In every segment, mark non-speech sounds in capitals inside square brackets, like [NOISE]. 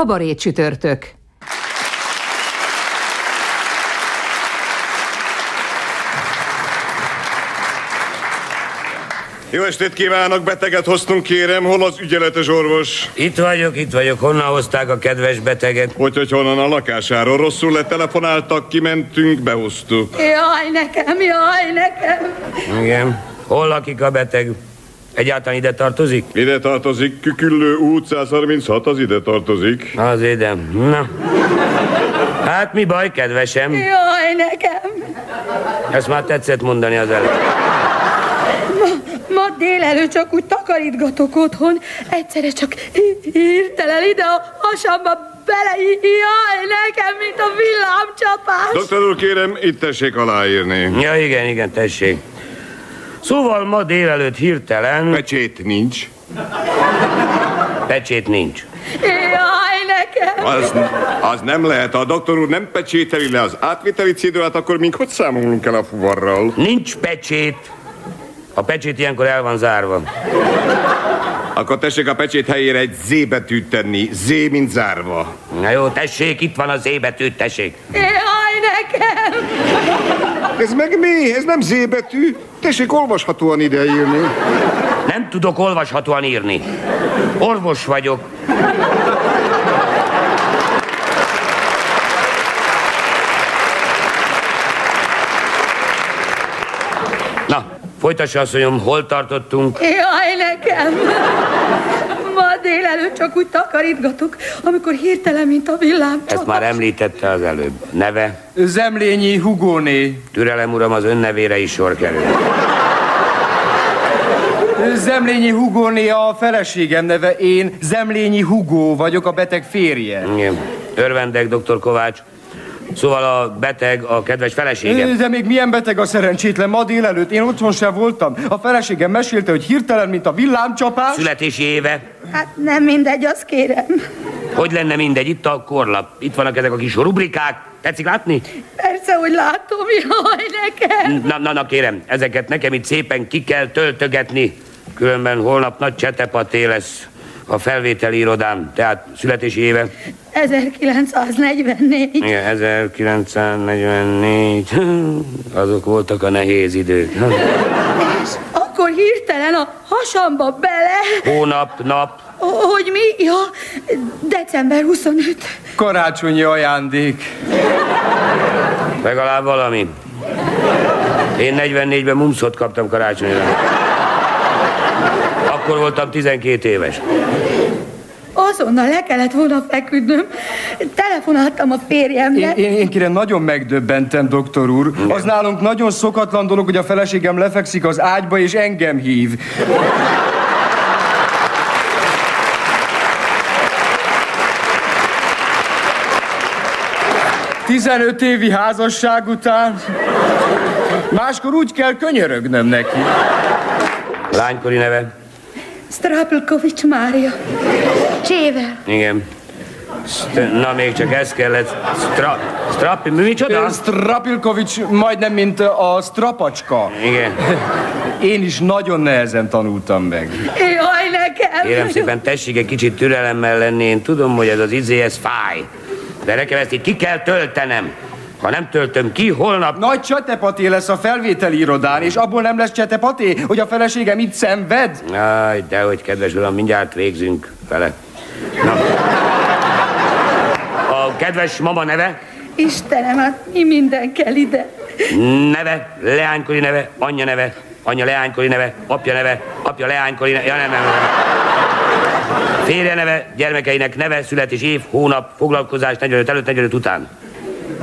Kabaré csütörtök. Jó estét kívánok, beteget hoztunk kérem, hol az ügyeletes orvos? Itt vagyok, itt vagyok. Honnan hozták a kedves beteget? Hogy, hogy honnan a lakásáról rosszul letelefonáltak, kimentünk, behoztuk. Jaj, nekem, jaj, nekem. Igen. Hol lakik a beteg? Egyáltalán ide tartozik? Ide tartozik, Küküllő út 136, az ide tartozik. Az ide. Na. Hát mi baj, kedvesem? Jaj, nekem. Ezt már tetszett mondani az előtt. Ma, ma délelőtt csak úgy takarítgatok otthon, egyszerre csak hirtelen ide a hasamba bele, jaj, nekem, mint a villámcsapás. Doktor úr, kérem, itt tessék aláírni. Ja, igen, igen, tessék. Szóval ma délelőtt hirtelen... Pecsét nincs. Pecsét nincs. Jaj, nekem. Az, az nem lehet. A doktor úr nem pecsételi le az átviteli cédulát, akkor mink hogy számolunk el a fuvarral? Nincs pecsét. A pecsét ilyenkor el van zárva. Akkor tessék a pecsét helyére egy Z betűt tenni. Z, mint zárva. Na jó, tessék, itt van a Z betű, tessék. Jaj, nekem. Ez meg mi? Ez nem Z betű. Tessék olvashatóan ide írni. Nem tudok olvashatóan írni. Orvos vagyok. Na, folytassa asszonyom, hol tartottunk? Jaj, nekem. Ma délelőtt csak úgy takarítgatok, amikor hirtelen, mint a villámcsapás. Ezt már említette az előbb. Neve? Zemlényi Hugóné. Türelem, uram, az önnevére is sor kerül. Zemlényi Hugóné a feleségem neve, én Zemlényi Hugó vagyok, a beteg férje. Igen. Örvendek, dr. Kovács. Szóval a beteg, a kedves feleségem. De még milyen beteg a szerencsétlen ma délelőtt? Én otthon sem voltam. A feleségem mesélte, hogy hirtelen, mint a villámcsapás. Születési éve. Hát nem mindegy, azt kérem. Hogy lenne mindegy, itt a korlap. Itt vannak ezek a kis rubrikák. Tetszik látni? Persze, hogy látom, jaj, nekem. Na, na, na kérem, ezeket nekem itt szépen ki kell töltögetni. Különben holnap nagy csetepaté lesz a felvételi irodám, tehát születési éve. 1944. Igen, 1944. Azok voltak a nehéz idők. És akkor hirtelen a hasamba bele... Hónap, nap. Hogy mi? Ja, december 25. Karácsonyi ajándék. Legalább valami. Én 44-ben mumszot kaptam karácsonyra. Akkor voltam 12 éves. Azonnal le kellett volna feküdnöm. Telefonáltam a férjemnek. Én, én, én kérem, nagyon megdöbbentem, doktor úr. Az nálunk nagyon szokatlan dolog, hogy a feleségem lefekszik az ágyba, és engem hív. 15 évi házasság után máskor úgy kell könyörögnöm neki. Lánykori neve? Strapelkovics Mária. Csével. Igen. St- na, még csak ez kellett. Stra... Strappi, mi micsoda? Strapilkovics majdnem, mint a strapacska. Igen. [LAUGHS] Én is nagyon nehezen tanultam meg. Jaj, nekem. Kérem szépen, tessék egy kicsit türelemmel lenni. Én tudom, hogy ez az izé, ez fáj. De nekem ezt itt ki kell töltenem. Ha nem töltöm ki, holnap... Nagy csetepaté lesz a felvételi irodán, és abból nem lesz csetepaté, hogy a feleségem itt szenved? Aj, dehogy, kedves uram, mindjárt végzünk vele. Na. A kedves mama neve? Istenem, hát mi minden kell ide. Neve, leánykori neve, anyja neve, anyja leánykori neve, apja neve, apja leánykori neve, ja nem, nem, nem. Férje neve, gyermekeinek neve, születés év, hónap, foglalkozás, 45 előtt, 45 után.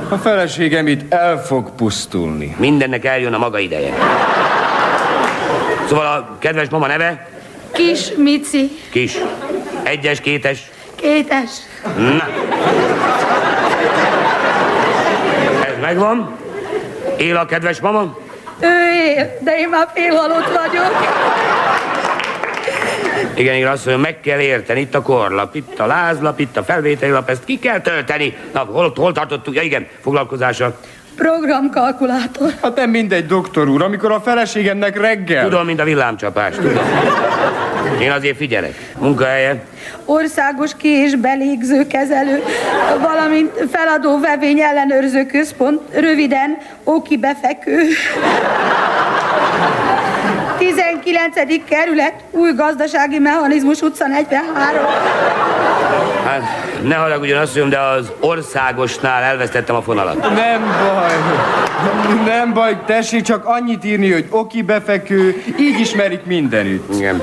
A feleségem itt el fog pusztulni. Mindennek eljön a maga ideje. Szóval a kedves mama neve? Kis Mici. Kis. Egyes, kétes, Kétes. Na. Ez megvan. Él a kedves mama? Ő él, de én már félhalott vagyok. Igen, igen, azt mondja, meg kell érteni, itt a korlap, itt a lázlap, itt a felvételi lap, ezt ki kell tölteni. Na, hol, hol tartottuk? Ja, igen, foglalkozása. Programkalkulátor. Hát nem mindegy, doktor úr, amikor a feleségemnek reggel... Tudom, mint a villámcsapás, tudom. Én azért figyelek. Munkahelye. Országos ki- és belégző kezelő, valamint feladó vevény ellenőrző központ, röviden Oki befekő. 19. kerület, új gazdasági mechanizmus utca 43. Hát, ne haragudjon, azt mondjam, de az országosnál elvesztettem a fonalat. Nem baj. Nem baj, tessék csak annyit írni, hogy oki befekő, így ismerik mindenütt. Igen.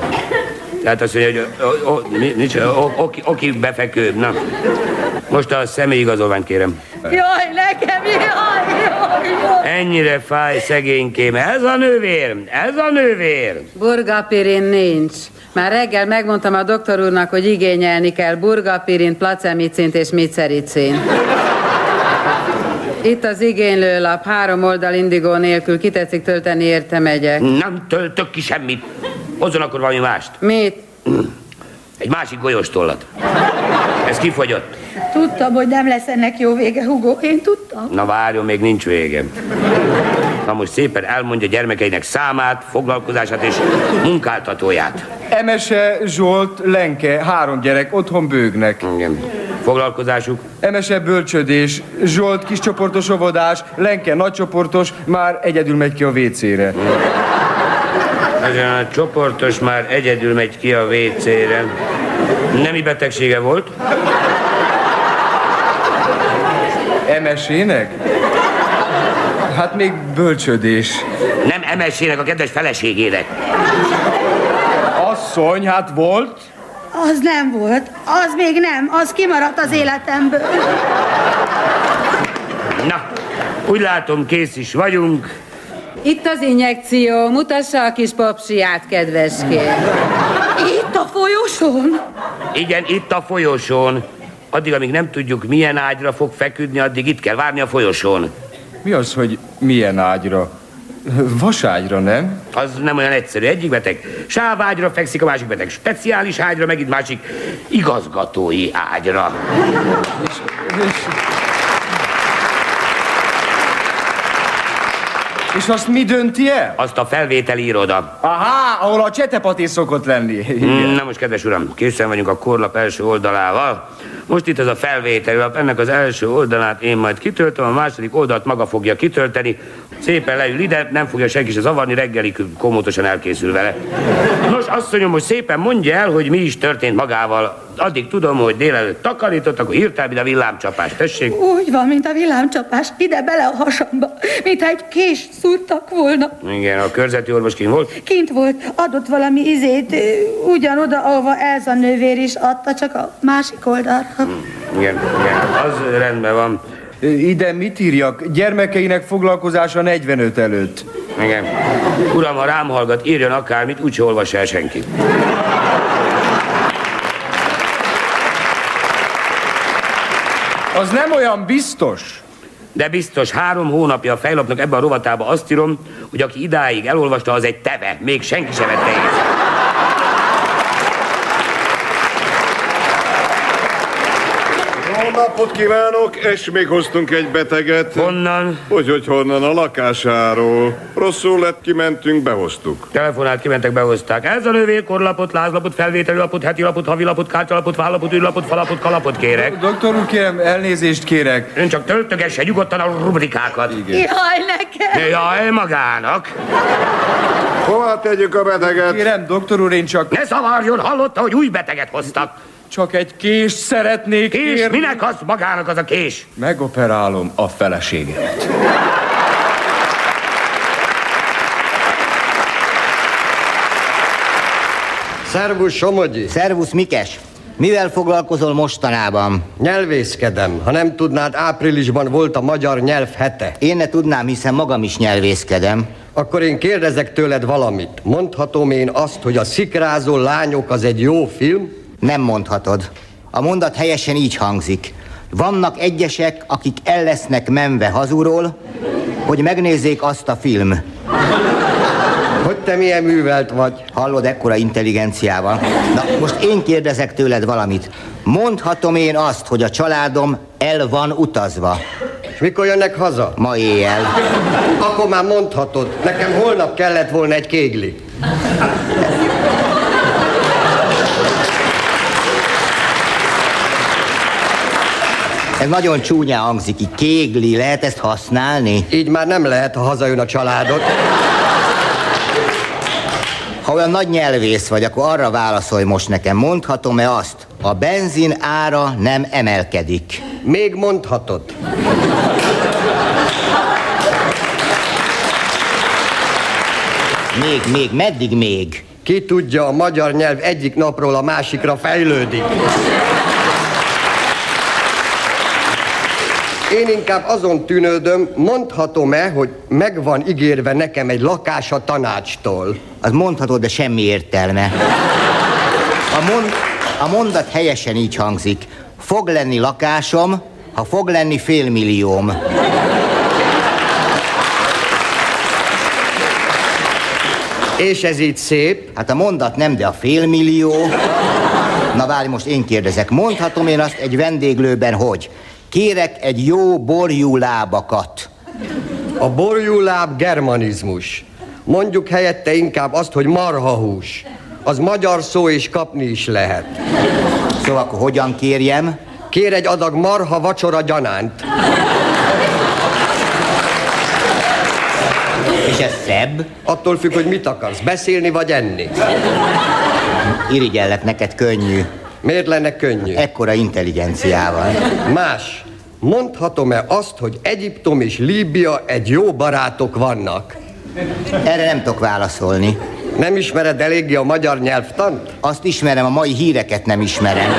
Tehát azt mondja, hogy o, o, nincs, o, oki, oki befekő. Na, most a személyigazolványt kérem. Jaj, nekem, jaj, jaj, jaj. Ennyire fáj szegénykém. Ez a nővér, ez a nővér. Burgapirin nincs. Már reggel megmondtam a doktor úrnak, hogy igényelni kell burgapirin, placemicint és micericin. Itt az igénylőlap, három oldal indigó nélkül, ki tetszik tölteni, érte megyek. Nem töltök ki semmit. Hozzon akkor valami mást. Mit? Egy másik golyós tollat. Ez kifogyott. Tudtam, hogy nem lesz ennek jó vége, Hugo. Én tudtam. Na várjon, még nincs vége. Na most szépen elmondja gyermekeinek számát, foglalkozását és munkáltatóját. Emese, Zsolt, Lenke, három gyerek, otthon bőgnek. Igen. Foglalkozásuk? Emese bölcsödés, Zsolt kiscsoportos óvodás, Lenke nagycsoportos, már egyedül megy ki a WC-re. Ezen a csoportos már egyedül megy ki a WC-re. Nemi betegsége volt? Emesének? Hát még bölcsödés. Nem emesének a kedves feleségének. Asszony, hát volt? Az nem volt. Az még nem. Az kimaradt az életemből. Na, úgy látom, kész is vagyunk. Itt az injekció, mutassa a kis popsiát, kedveském. Itt a folyosón? Igen, itt a folyosón. Addig, amíg nem tudjuk, milyen ágyra fog feküdni, addig itt kell várni a folyosón. Mi az, hogy milyen ágyra? Vaságyra, nem? Az nem olyan egyszerű. Egyik beteg sávágyra fekszik, a másik beteg speciális ágyra, megint másik igazgatói ágyra. És azt mi dönti el? Azt a felvételi iroda. Aha, ahol a csetepaté szokott lenni. [LAUGHS] Mm, Na most, kedves uram, készen vagyunk a korlap első oldalával. Most itt ez a felvételi lap, ennek az első oldalát én majd kitöltöm, a második oldalt maga fogja kitölteni. Szépen leül ide, nem fogja senki se zavarni, reggelig komótosan elkészül vele. Nos, azt mondjam, hogy szépen mondja el, hogy mi is történt magával. Addig tudom, hogy délelőtt takarított, akkor hirtelen, mint a villámcsapás. Tessék? Úgy van, mint a villámcsapás. Ide bele a hasamba. Mintha egy kés szúrtak volna. Igen, a körzeti orvos kint volt. Kint volt, adott valami izét, ugyanoda, ahova ez a nővér is adta, csak a másik oldalra. Igen, igen, az rendben van. Ide mit írjak? Gyermekeinek foglalkozása 45 előtt. Igen. Uram, ha rám hallgat, írjon akármit, úgyse olvas el senki. Az nem olyan biztos. De biztos három hónapja a fejlapnak ebben a rovatába azt írom, hogy aki idáig elolvasta, az egy teve. Még senki sem vette észre. Napot kívánok, és még hoztunk egy beteget. Honnan? Hogy, hogy honnan a lakásáról. Rosszul lett, kimentünk, behoztuk. Telefonát kimentek, behozták. Ez a nővér korlapot, lázlapot, felvételi lapot, heti lapot, havi lapot, kártyalapot, vállapot, űrlapot, falapot, kalapot kérek. Doktor úr, kérem, elnézést kérek. Ön csak töltögesse nyugodtan a rubrikákat. Jaj, nekem! Jaj, magának. Hova tegyük a beteget? Kérem, doktor úr, én csak, Ne szavarjon, hallotta, hogy új beteget hoztak. Csak egy kést szeretnék Kés, kérni. minek az magának az a kés? Megoperálom a feleségemet. Szervusz, Somogyi! Szervusz, Mikes! Mivel foglalkozol mostanában? Nyelvészkedem. Ha nem tudnád, áprilisban volt a magyar nyelv hete. Én ne tudnám, hiszen magam is nyelvészkedem. Akkor én kérdezek tőled valamit. Mondhatom én azt, hogy a szikrázó lányok az egy jó film? Nem mondhatod. A mondat helyesen így hangzik. Vannak egyesek, akik el lesznek menve hazúról, hogy megnézzék azt a film. Hogy te milyen művelt vagy? Hallod, ekkora intelligenciával. Na, most én kérdezek tőled valamit. Mondhatom én azt, hogy a családom el van utazva. És mikor jönnek haza? Ma éjjel. Akkor már mondhatod. Nekem holnap kellett volna egy kégli. Ez nagyon csúnyán hangzik, így kégli, lehet ezt használni? Így már nem lehet, ha hazajön a családot. Ha olyan nagy nyelvész vagy, akkor arra válaszolj most nekem. Mondhatom-e azt, a benzin ára nem emelkedik? Még mondhatod. Még, még, meddig még? Ki tudja, a magyar nyelv egyik napról a másikra fejlődik. Én inkább azon tűnődöm, mondhatom-e, hogy meg van ígérve nekem egy lakás a tanácstól. Az mondhatod, de semmi értelme. A, mond, a mondat helyesen így hangzik. Fog lenni lakásom, ha fog lenni félmillióm. És ez így szép? Hát a mondat nem, de a félmillió. Na várj, most én kérdezek. Mondhatom én azt egy vendéglőben, hogy kérek egy jó borjú lábakat. A borjúláb germanizmus. Mondjuk helyette inkább azt, hogy marhahús. Az magyar szó és kapni is lehet. Szóval akkor hogyan kérjem? Kér egy adag marha vacsora gyanánt. És ez szebb? Attól függ, hogy mit akarsz, beszélni vagy enni. Irigyellek neked könnyű. Miért lenne könnyű? Ekkora intelligenciával. Más. Mondhatom-e azt, hogy Egyiptom és Líbia egy jó barátok vannak? Erre nem tudok válaszolni. Nem ismered eléggé a magyar nyelvtant? Azt ismerem, a mai híreket nem ismerem.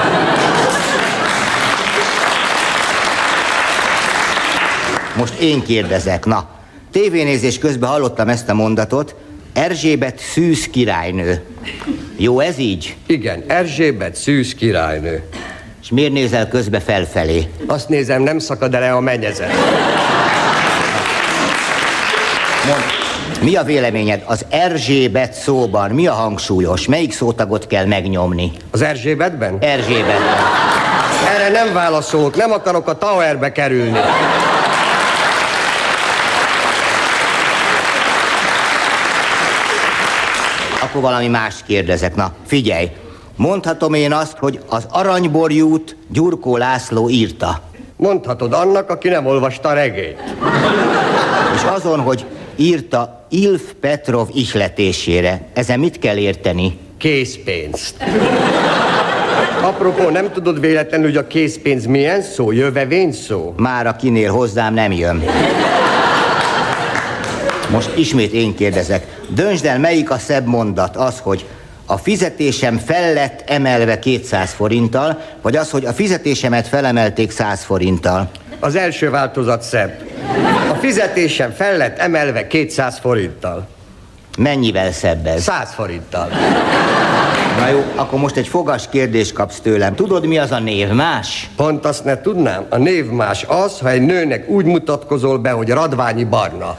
Most én kérdezek, na. Tévénézés közben hallottam ezt a mondatot. Erzsébet szűz királynő. Jó ez így? Igen, Erzsébet szűz királynő. És miért nézel közbe felfelé? Azt nézem, nem szakad el a menyezet. Mond, mi a véleményed az Erzsébet szóban? Mi a hangsúlyos? Melyik szótagot kell megnyomni? Az Erzsébetben? Erzsébetben. Erre nem válaszolok, nem akarok a Towerbe kerülni. Akkor valami mást kérdezek. Na, figyelj. Mondhatom én azt, hogy az aranyborjút Gyurkó László írta. Mondhatod annak, aki nem olvasta a regényt. És azon, hogy írta Ilf Petrov ihletésére. Ezen mit kell érteni? Készpénzt. Apropó, nem tudod véletlenül, hogy a készpénz milyen szó? Jövevény szó? Már akinél hozzám nem jön. Most ismét én kérdezek. Döntsd el, melyik a szebb mondat? Az, hogy a fizetésem fel lett emelve 200 forinttal, vagy az, hogy a fizetésemet felemelték 100 forinttal? Az első változat szebb. A fizetésem fel lett emelve 200 forinttal. Mennyivel szebb ez? 100 forinttal. Na jó, akkor most egy fogas kérdést kapsz tőlem. Tudod, mi az a név más? Pont azt ne tudnám. A névmás az, ha egy nőnek úgy mutatkozol be, hogy radványi barna.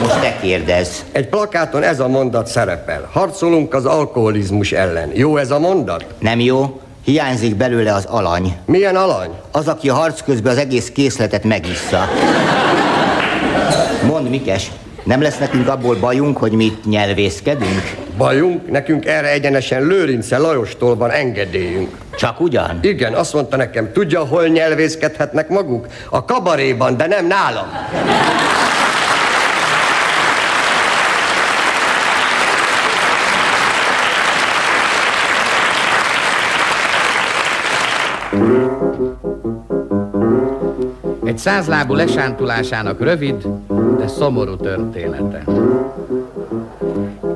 Most te kérdezz. Egy plakáton ez a mondat szerepel. Harcolunk az alkoholizmus ellen. Jó ez a mondat? Nem jó? Hiányzik belőle az alany. Milyen alany? Az, aki a harc közben az egész készletet megissza. Mondd, Mikes, nem lesz nekünk abból bajunk, hogy mi nyelvészkedünk? Bajunk? Nekünk erre egyenesen Lőrince Lajostól van engedélyünk. Csak ugyan? Igen, azt mondta nekem, tudja, hol nyelvészkedhetnek maguk? A kabaréban, de nem nálam. Százlábú lesántulásának rövid, de szomorú története.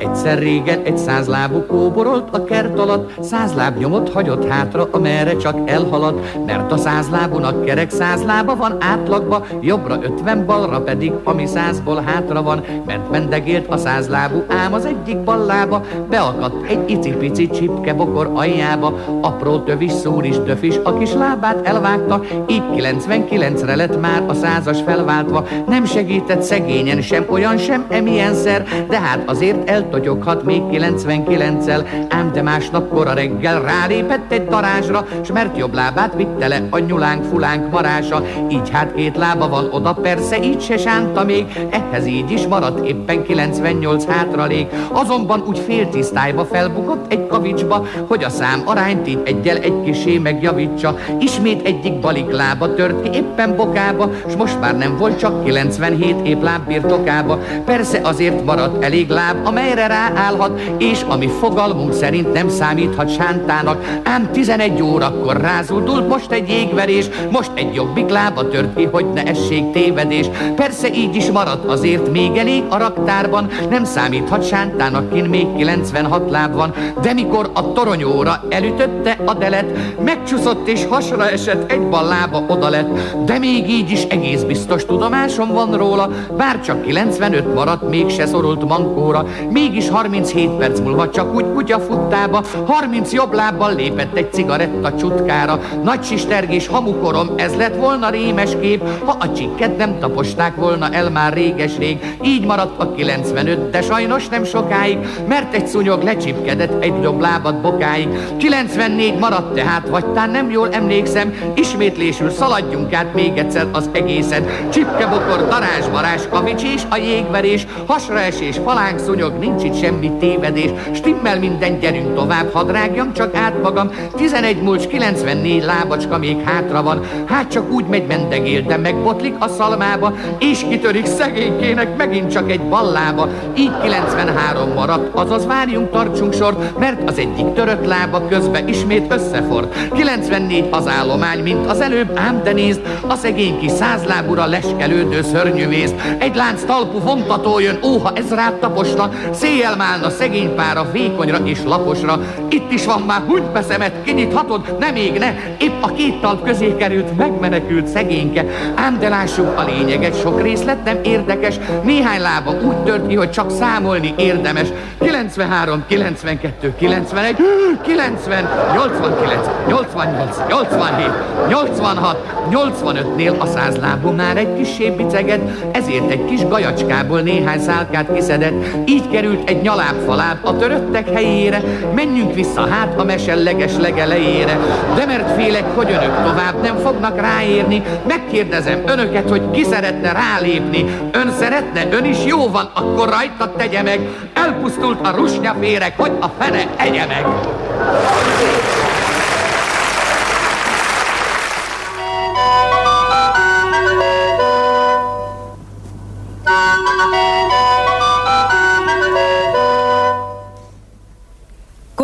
Egyszer régen egy százlábú kóborolt a kert alatt, száz láb nyomot hagyott hátra, amerre csak elhalad, mert a százlábúnak kerek száz lába van átlagba, jobbra ötven, balra pedig, ami százból hátra van, mert mendegélt a százlábú, ám az egyik ballába beakadt egy icipici csipke bokor aljába, apró tövis szúris döfis a kis lábát elvágta, így 99-re lett már a százas felváltva, nem segített szegényen sem olyan sem emilyenszer, de hát azért eltotyoghat még 99-el, ám de másnap kora reggel rálépett egy darázsra, s mert jobb lábát vitte le a nyulánk fulánk marása, így hát két lába van oda, persze így se sánta még, ehhez így is maradt éppen 98 hátralék, azonban úgy fél tisztályba felbukott egy kavicsba, hogy a szám arányt így egyel egy kisé megjavítsa, ismét egyik balik lába tört ki éppen bokába, s most már nem volt csak 97 épp láb birtokába, persze azért maradt elég láb, amelyre ráállhat, és ami fogalmunk szerint nem számíthat sántának, ám 11 órakor rázódult most egy jégverés, most egy jobbik lába tört ki, hogy ne essék tévedés. Persze így is maradt azért még elég a raktárban, nem számíthat sántának, kin még 96 láb van, de mikor a toronyóra elütötte a delet, megcsúszott és hasra esett, egy bal lába oda lett, de még így is egész biztos tudomásom van róla, bár csak 95 maradt, mégse szorult mankóra, mégis 37 perc múlva csak úgy kutya futtába, 30 jobb lábbal lépett egy cigaretta csutkára, nagy sistergés hamukorom, ez lett volna rémes kép, ha a csikket nem taposták volna el már réges-rég, így maradt a 95, de sajnos nem sokáig, mert egy szúnyog lecsipkedett egy jobb lábad bokáig. 94 maradt tehát, vagy tán nem jól emlékszem, ismétlésül szaladjunk át még egyszer az egészet. Csipkebokor, darázs, varázs, kavics és a jégverés, hasraesés, falánk, szúnyog, nincs itt semmi tévedés, stimmel minden, gyerünk tovább, hadd rágjam csak át magam, 11 múlcs, 94 lábacska még hátra van, hát csak úgy megy mendegél, de megbotlik a szalmába, és kitörik szegénykének megint csak egy ballába, így 93 maradt, azaz várjunk, tartsunk sort, mert az egyik törött lába közbe ismét összefort. 94 az állomány, mint az előbb, ám de nézd, a szegény kis százlábúra leskelődő szörnyűvész. Egy lánc talpú vontató jön, óha ez rád taposna, széjjel málna szegény pára vékonyra és laposra. Itt is van már húgy szemet, kinyithatod, nem még ne, épp a két talp közé került, megmenekült szegényke. Ám de lássuk a lényeget, sok részlet nem érdekes, néhány lába úgy tört ki, hogy csak számolni érdemes. 93, 92, 91, 90, 89, 88, 87, 86, 85-nél a százlábú már egy kis biceged, ezért egy kis gajacskából néhány szálkát kiszedett, így került egy nyalábfaláb a töröttek helyére, menjünk vissza hát a meselleges legelejére, de mert félek, hogy önök tovább nem fognak ráérni, megkérdezem önöket, hogy ki szeretne rálépni, ön szeretne, ön is jó van, akkor rajta tegye meg, elpusztult a rusnyaférek, hogy a fene egye meg.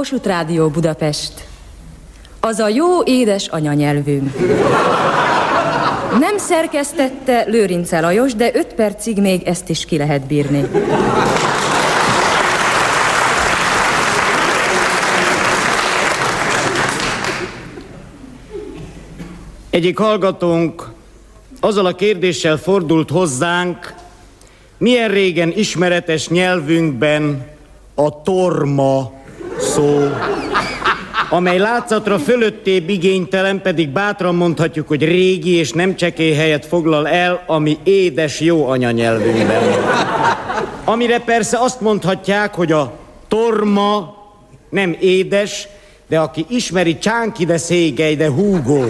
Kossuth Rádió Budapest. Az a jó édes anyanyelvünk. Nem szerkesztette Lőrince Lajos, de öt percig még ezt is ki lehet bírni. Egyik hallgatónk azzal a kérdéssel fordult hozzánk, milyen régen ismeretes nyelvünkben a torma szó, amely látszatra fölöttébb igénytelen, pedig bátran mondhatjuk, hogy régi és nem csekély helyet foglal el, ami édes jó anyanyelvünkben. Amire persze azt mondhatják, hogy a torma nem édes, de aki ismeri Csánki de Szégely de Hugo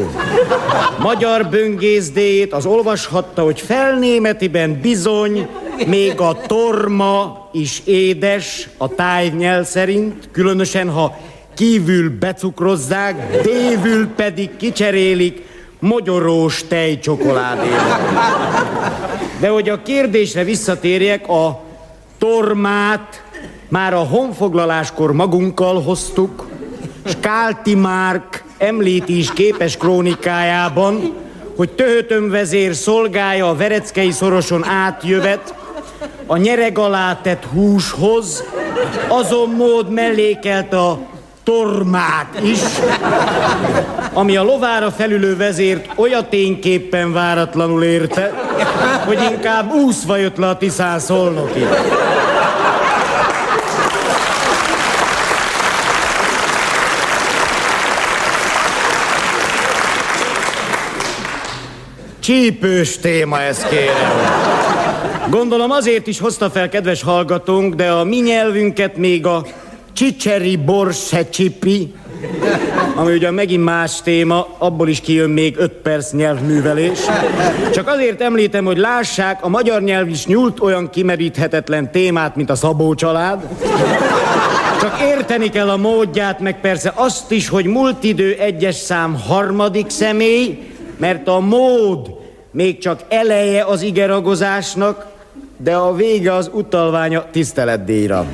magyar böngészdét, az olvashatta, hogy felnémetiben bizony még a torma is édes a tájnyel szerint, különösen ha kívül becukrozzák, dévül pedig kicserélik mogyorós tejcsokoládéval. De hogy a kérdésre visszatérjek, a tormát már a honfoglaláskor magunkkal hoztuk, Skálti Márk említi is képes krónikájában, hogy vezér szolgája a Vereckei szoroson átjövet, a nyereg alá tett húshoz azon mód mellékelt a tormát is, ami a lovára felülő vezért olyatényképpen váratlanul érte, hogy inkább úszva jött le a Tiszán szolnoki. Csípős téma ez, kérem. Gondolom azért is hozta fel kedves hallgatónk, de a mi nyelvünket még a csicseri borse csipi, ami ugye megint más téma, abból is kijön még öt perc nyelvművelés. Csak azért említem, hogy lássák, a magyar nyelv is nyúlt olyan kimeríthetetlen témát, mint a Szabó család. Csak érteni kell a módját, meg persze azt is, hogy múlt idő egyes szám harmadik személy, mert a mód még csak eleje az igeragozásnak, de a vége az utalványa tiszteletdíjra.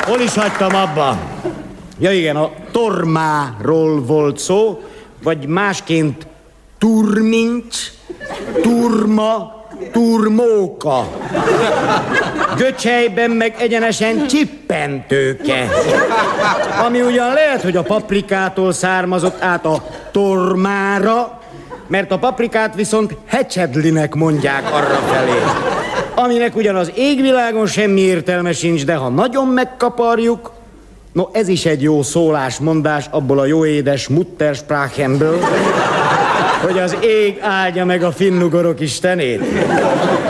Hol is hagytam abba? Ja igen, a tormáról volt szó, vagy másként turmincs, turma, turmóka. Göcsejben meg egyenesen csippentőke. Ami ugyan lehet, hogy a paprikától származott át a tormára, mert a paprikát viszont hecsedlinek mondják arra felé. Aminek ugyan az égvilágon semmi értelme sincs, de ha nagyon megkaparjuk, no ez is egy jó szólásmondás abból a jó édes Muttersprachemből, hogy az ég áldja meg a finnugorok istenét.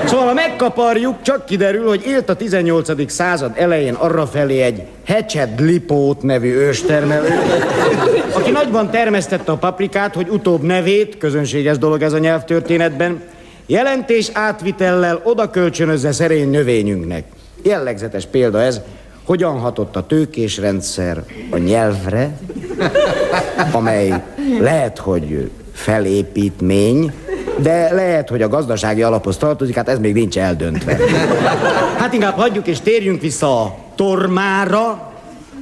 Szóval ha megkaparjuk, csak kiderül, hogy élt a 18. század elején arrafelé egy Hecsed Lipót nevű őstermelő, aki nagyban termesztette a paprikát, hogy utóbb nevét, közönséges dolog ez a nyelvtörténetben, jelentés átvitellel oda kölcsönözze szerény növényünknek. Jellegzetes példa ez, hogyan hatott a tőkés rendszer a nyelvre, amely lehet, hogy felépítmény, de lehet, hogy a gazdasági alaphoz tartozik, hát ez még nincs eldöntve. Hát inkább hagyjuk és térjünk vissza a tormára,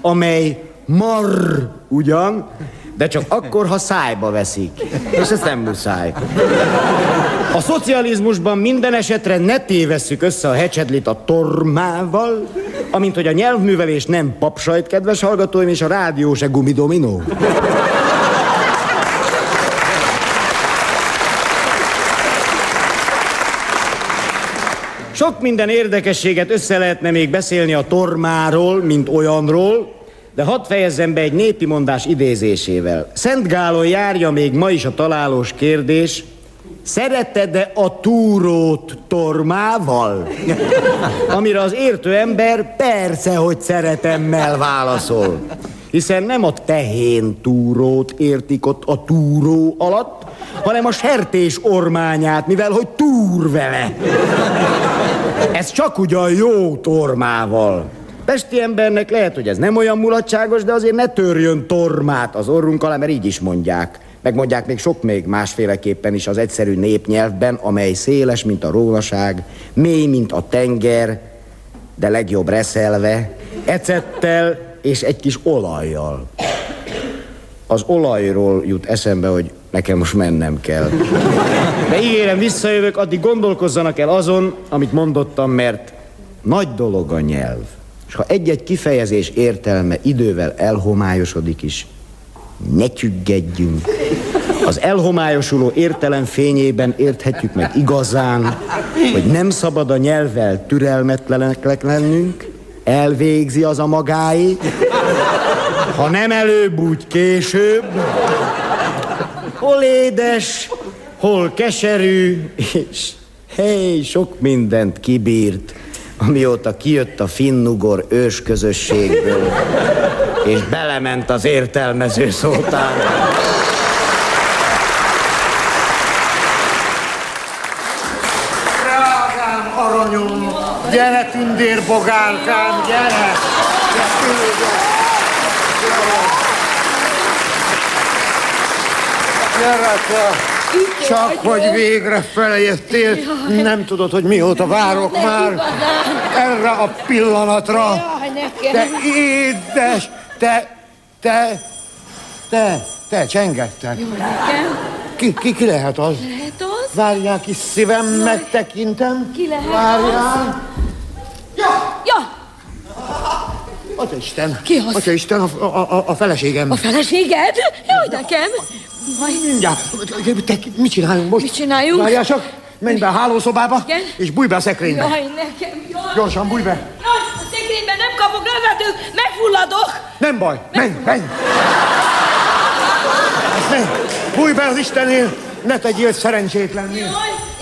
amely mar ugyan, de csak akkor, ha szájba veszik. És ez nem muszáj. A szocializmusban minden esetre ne tévesszük össze a hecsedlit a tormával, amint hogy a nyelvművelés nem papsajt, kedves hallgatóim, és a rádió se gumidominó. Sok minden érdekességet össze lehetne még beszélni a tormáról, mint olyanról, de hadd fejezzem be egy népi mondás idézésével. Szent Gálon járja még ma is a találós kérdés, Szereted-e a túrót tormával? [LAUGHS] Amire az értő ember persze, hogy szeretemmel válaszol. Hiszen nem a tehén túrót értik ott a túró alatt, hanem a sertés ormányát, mivel hogy túr vele. Ez csak ugyan jó tormával. Pesti embernek lehet, hogy ez nem olyan mulatságos, de azért ne törjön tormát az orrunk alá, mert így is mondják. Megmondják még sok még másféleképpen is az egyszerű népnyelvben, amely széles, mint a rónaság, mély, mint a tenger, de legjobb reszelve, ecettel és egy kis olajjal. Az olajról jut eszembe, hogy nekem most mennem kell. De ígérem, visszajövök, addig gondolkozzanak el azon, amit mondottam, mert nagy dolog a nyelv. És ha egy-egy kifejezés értelme idővel elhomályosodik is, ne csüggedjünk. Az elhomályosuló értelem fényében érthetjük meg igazán, hogy nem szabad a nyelvvel türelmetlenek lennünk, elvégzi az a magáit, ha nem előbb, úgy később, hol édes, hol keserű, és hely, sok mindent kibírt, amióta kijött a finnugor ős közösségből, és belement az értelmező szótárba. Aranyom, gyere tündérbogárkám, gyere! Gyere, te! Csak hogy végre feljöttél, nem tudod, hogy mióta várok már erre a pillanatra. Te édes, te, te, te, te csengettek. Ki, ki, ki lehet az? Lehet az? Várjál, kis szívem, megtekintem. Ki lehet Várjál. Ja, Atya Isten. Ki az? Atya Isten, a, a, a, a feleségem. a feleséged? Jaj, nekem. Mindjárt. Te, mit csináljunk most? Mit csináljuk? Várjál csak, menj be a hálószobába, Igen? és bújj be a szekrénybe. Jaj, nekem. Jaj. Gyorsan bújj be. Jaj, a szekrényben nem kapok levegőt, megfulladok. Nem baj, menj, menj. Menj. Bújj be az Istennél, ne tegyél szerencsétlenni. Jaj,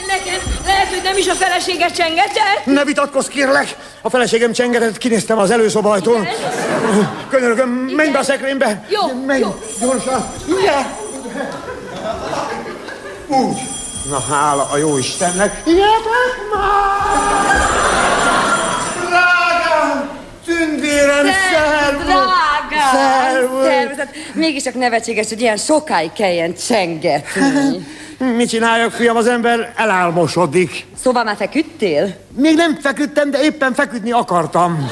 nekem lehet, hogy nem is a feleséget csengetett. Ne vitatkozz, kérlek! A feleségem csengetett, kinéztem az előszobajtól. Könyörgöm, menj be a szekrénybe! Jó, menj, jó. gyorsan! Igen! Úgy. Na, hála a jó Istennek. Jöhetek már! Drágám! Tündérem, szervusz! Drágám! Szervusz! Hát Mégiscsak nevetséges, hogy ilyen sokáig kelljen csengetni. Mit csináljak, fiam, az ember elálmosodik. Szóval már feküdtél? Még nem feküdtem, de éppen feküdni akartam.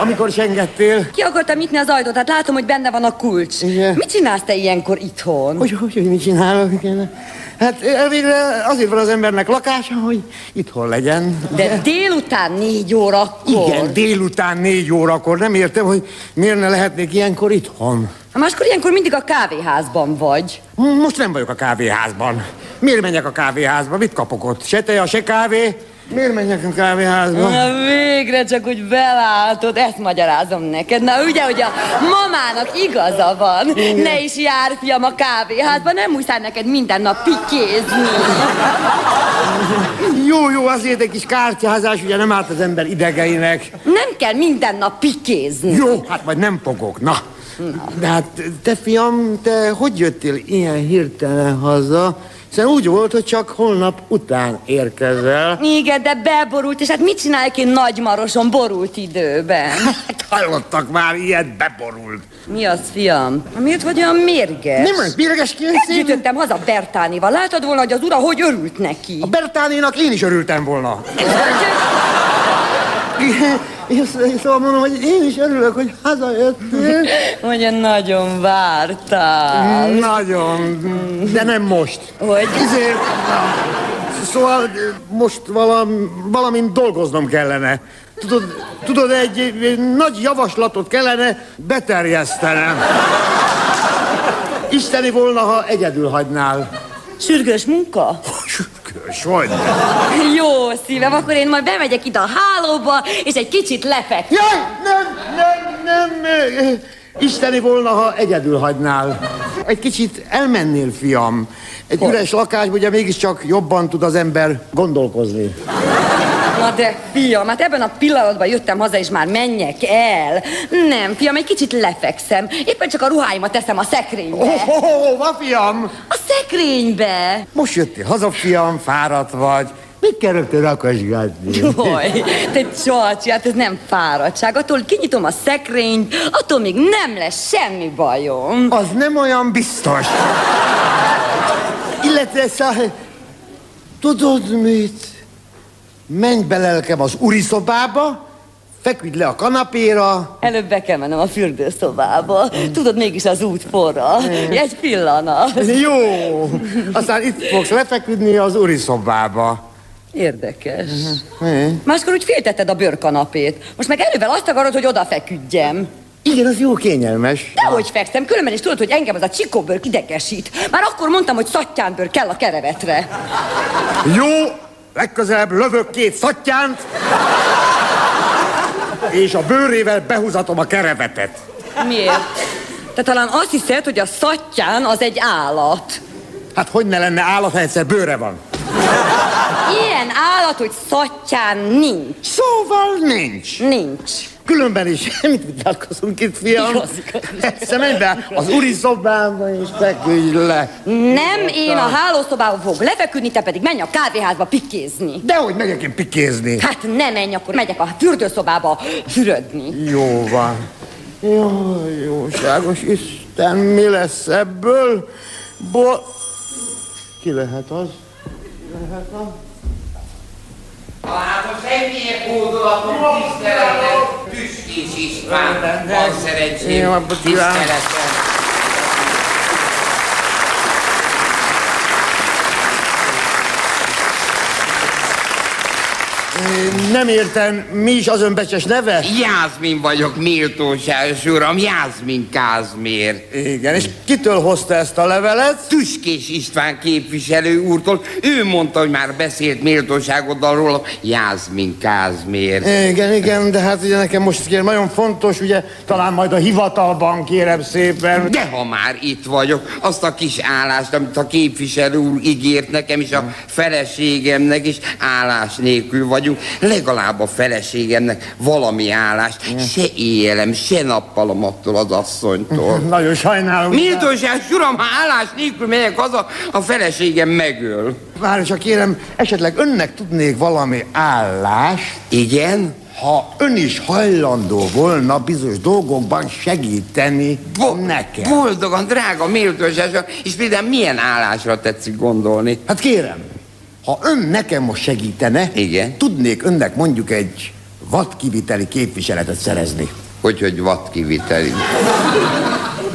Amikor csengettél. Ki akartam nyitni az ajtót, hát látom, hogy benne van a kulcs. Igen. Mit csinálsz te ilyenkor itthon? Hogy, hogy, hogy mit csinálok? Igen. Hát elvégre azért van az embernek lakása, hogy itthon legyen. De délután négy órakor. Igen, délután négy órakor. Nem értem, hogy miért ne lehetnék ilyenkor itthon. Ha máskor ilyenkor mindig a kávéházban vagy. Most nem vagyok a kávéházban. Miért menjek a kávéházba? Mit kapok ott? Se teja, se kávé? Miért menjek a kávéházba? Na végre csak úgy belátod, ezt magyarázom neked. Na ugye, hogy a mamának igaza van. Igen. Ne is jár, fiam, a kávéházba, nem muszáj neked minden nap pikézni. Jó, jó, azért egy kis kártyázás, ugye nem árt az ember idegeinek. Nem kell minden nap pikézni. Jó, hát majd nem fogok, na. De hát te fiam, te hogy jöttél ilyen hirtelen haza? Hiszen úgy volt, hogy csak holnap után érkezel. Igen, de beborult, és hát mit csináljak én nagymaroson borult időben? [LAUGHS] Hát hallottak már ilyet, beborult. Mi az, fiam? Miért vagy olyan mérges? Nem, mérges ki, Gyűjtöttem haza Bertánival. Látod volna, hogy az ura hogy örült neki? A Bertánénak én is örültem volna. Szóval mondom, hogy én is örülök, hogy hazajöttél. Ugye nagyon vártál. Nagyon, de nem most. Hogy? Ezért, szóval most valam, valamin dolgoznom kellene. Tudod, tudod egy, egy nagy javaslatot kellene beterjesztenem. Isteni volna, ha egyedül hagynál. Sürgős munka? Sürgős [LAUGHS] vagy. Jó szívem, akkor én majd bemegyek ide a hálóba, és egy kicsit lefek. Jaj, nem, nem, nem. Isteni volna, ha egyedül hagynál. Egy kicsit elmennél, fiam. Egy üres lakásban ugye mégiscsak jobban tud az ember gondolkozni. Na de fiam, hát ebben a pillanatban jöttem haza, és már menjek el. Nem, fiam, egy kicsit lefekszem. Éppen csak a ruháimat teszem a szekrénybe. Oh, oh, oh, hova, fiam? A szekrénybe. Most jöttél haza, fiam, fáradt vagy. Mit kell rögtön rakosgatni? Jaj, te csacsi, hát ez nem fáradtság. Attól kinyitom a szekrényt, attól még nem lesz semmi bajom. Az nem olyan biztos. Illetve, szá... tudod mit? Menj be lelkem az uri szobába, feküdj le a kanapéra. Előbb be kell mennem a fürdőszobába. Tudod, mégis az út forra. Egy pillanat. Jó, aztán itt fogsz lefeküdni az uri szobába. Érdekes. Mi? Máskor úgy féltetted a bőrkanapét. Most meg elővel azt akarod, hogy odafeküdjem. Igen, az jó kényelmes. Dehogy fekszem, különben is tudod, hogy engem az a csikóbőr idegesít. Már akkor mondtam, hogy szattyánbőr kell a kerevetre. Jó, legközelebb lövök két szattyánt, és a bőrével behúzatom a kerevetet. Miért? Te talán azt hiszed, hogy a szattyán az egy állat. Hát hogy ne lenne állat, ha egyszer bőre van? Ilyen állat, hogy szattyán nincs. Szóval nincs. Nincs. Különben is, mit vitatkozunk itt, fiam? Igaz, igaz. Persze, menj be az uri szobába, és feküdj le. Nem én a hálószobába fogok lefeküdni, te pedig menj a kávéházba pikézni. Dehogy megyek én pikézni. Hát ne menj, akkor megyek a fürdőszobába fürödni. Jó van. Jó, jóságos Isten, mi lesz ebből? Bo... Ki lehet az? Ki lehet az? Hát a semmiért fordulatom tiszteletet, Tüskés István, van szerencsém, tiszteletem. Nem értem, mi is az önbecses neve? Jászmin vagyok, méltóságos uram, Jászmin Kázmér. Igen, és kitől hozta ezt a levelet? Tüskés István képviselő úrtól. Ő mondta, hogy már beszélt méltóságoddal róla. Jászmin Kázmér. Igen, igen, de hát ugye nekem most kér, nagyon fontos, ugye talán majd a hivatalban kérem szépen. De ha már itt vagyok, azt a kis állást, amit a képviselő úr ígért nekem és a feleségemnek is állás nélkül vagyunk, legalább a feleségemnek valami állást, se éjjelem, se nappalom attól az asszonytól. [LAUGHS] Nagyon sajnálom. Méltóság, uram, ha állás nélkül megyek haza, a feleségem megöl. Várj csak kérem, esetleg önnek tudnék valami állást? Igen? Ha ön is hajlandó volna bizonyos dolgokban segíteni Bo- nekem. Boldogan, drága méltóság, és például milyen állásra tetszik gondolni? Hát kérem, ha ön nekem most segítene, Igen. tudnék önnek mondjuk egy vadkiviteli képviseletet szerezni. Hogy, hogy vadkiviteli?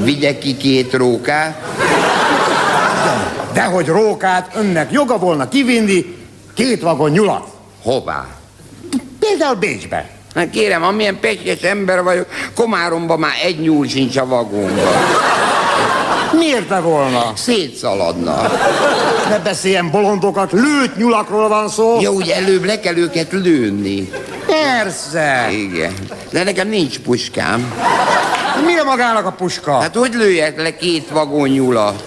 Vigye ki két rókát? De hogy rókát önnek joga volna kivinni két vagon nyulat. Hová? Például Bécsbe. Hát kérem, amilyen petyes ember vagyok, Komáromban már egy nyúl sincs a vagónban. Miért ne volna? Szétszaladna. Ne beszéljen bolondokat, lőtt nyulakról van szó. Jó, ugye előbb le kell őket lőni. Persze. Igen. De nekem nincs puskám. Mire magának a puska? Hát hogy lőjek le két vagón nyulat?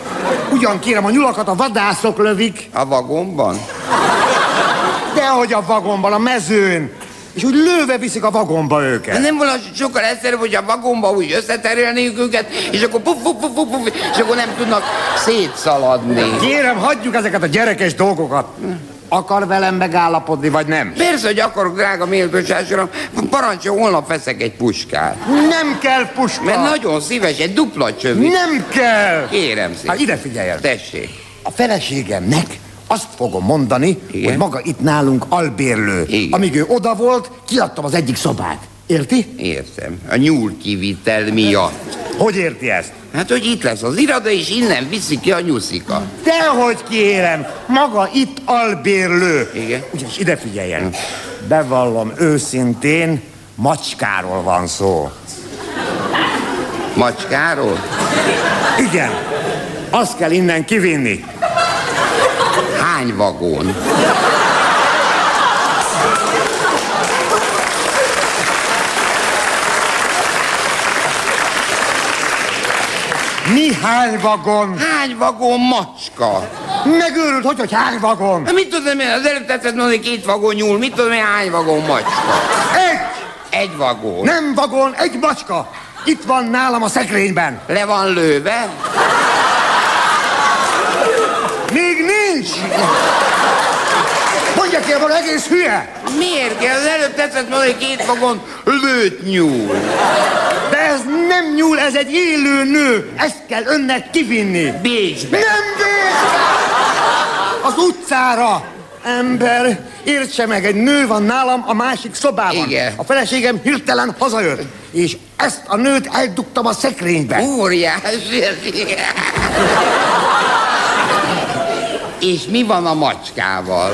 Ugyan kérem, a nyulakat a vadászok lövik. A vagónban? Dehogy a vagomban, a mezőn. És úgy lőve viszik a vagomba őket. Nem volna sokkal egyszerűbb, hogy a vagomba úgy összeterelnék őket, és akkor puf, puf, puf, puf, puf, és akkor nem tudnak szétszaladni. Kérem, hagyjuk ezeket a gyerekes dolgokat. Akar velem megállapodni, vagy nem? Persze, hogy akarok, drága méltóságosom. Parancsol, holnap veszek egy puskát. Nem kell puska. Mert nagyon szíves, egy dupla csövi. Nem kell. Kérem szépen. Hát ide figyeljen. Tessék. A feleségemnek azt fogom mondani, Igen. hogy maga itt nálunk albérlő. Igen. Amíg ő oda volt, kiadtam az egyik szobát. Érti? Értem. A nyúl kivitel miatt. Hogy érti ezt? Hát, hogy itt lesz az iroda, és innen viszi ki a nyuszika. Dehogy kérem, maga itt albérlő. Igen. Ugyanis ide figyeljen. Bevallom őszintén, macskáról van szó. Macskáról? Igen. Azt kell innen kivinni. Hány vagón? Mi hány vagon? Hány vagón macska? Megőrült, hogy, hogy hány vagon? Hát mit tudom én, az előbb tetszett mondani két vagón nyúl, mit tudom én, hány vagón macska? Egy! Egy vagón. Nem vagon, egy macska. Itt van nálam a szekrényben. Le van lőve? Még nincs! [LAUGHS] Mondja ki, van egész hülye! Miért kell? Az előbb tetszett mondani két vagón lőtt nyúl. De ez nem nyúl, ez egy élő nő. Ezt kell önnek kivinni. Bécsbe. Nem Bécsbe! Az utcára. Ember, értse meg, egy nő van nálam a másik szobában. Igen. A feleségem hirtelen hazajött. És ezt a nőt eldugtam a szekrénybe. Óriási ez. És mi van a macskával?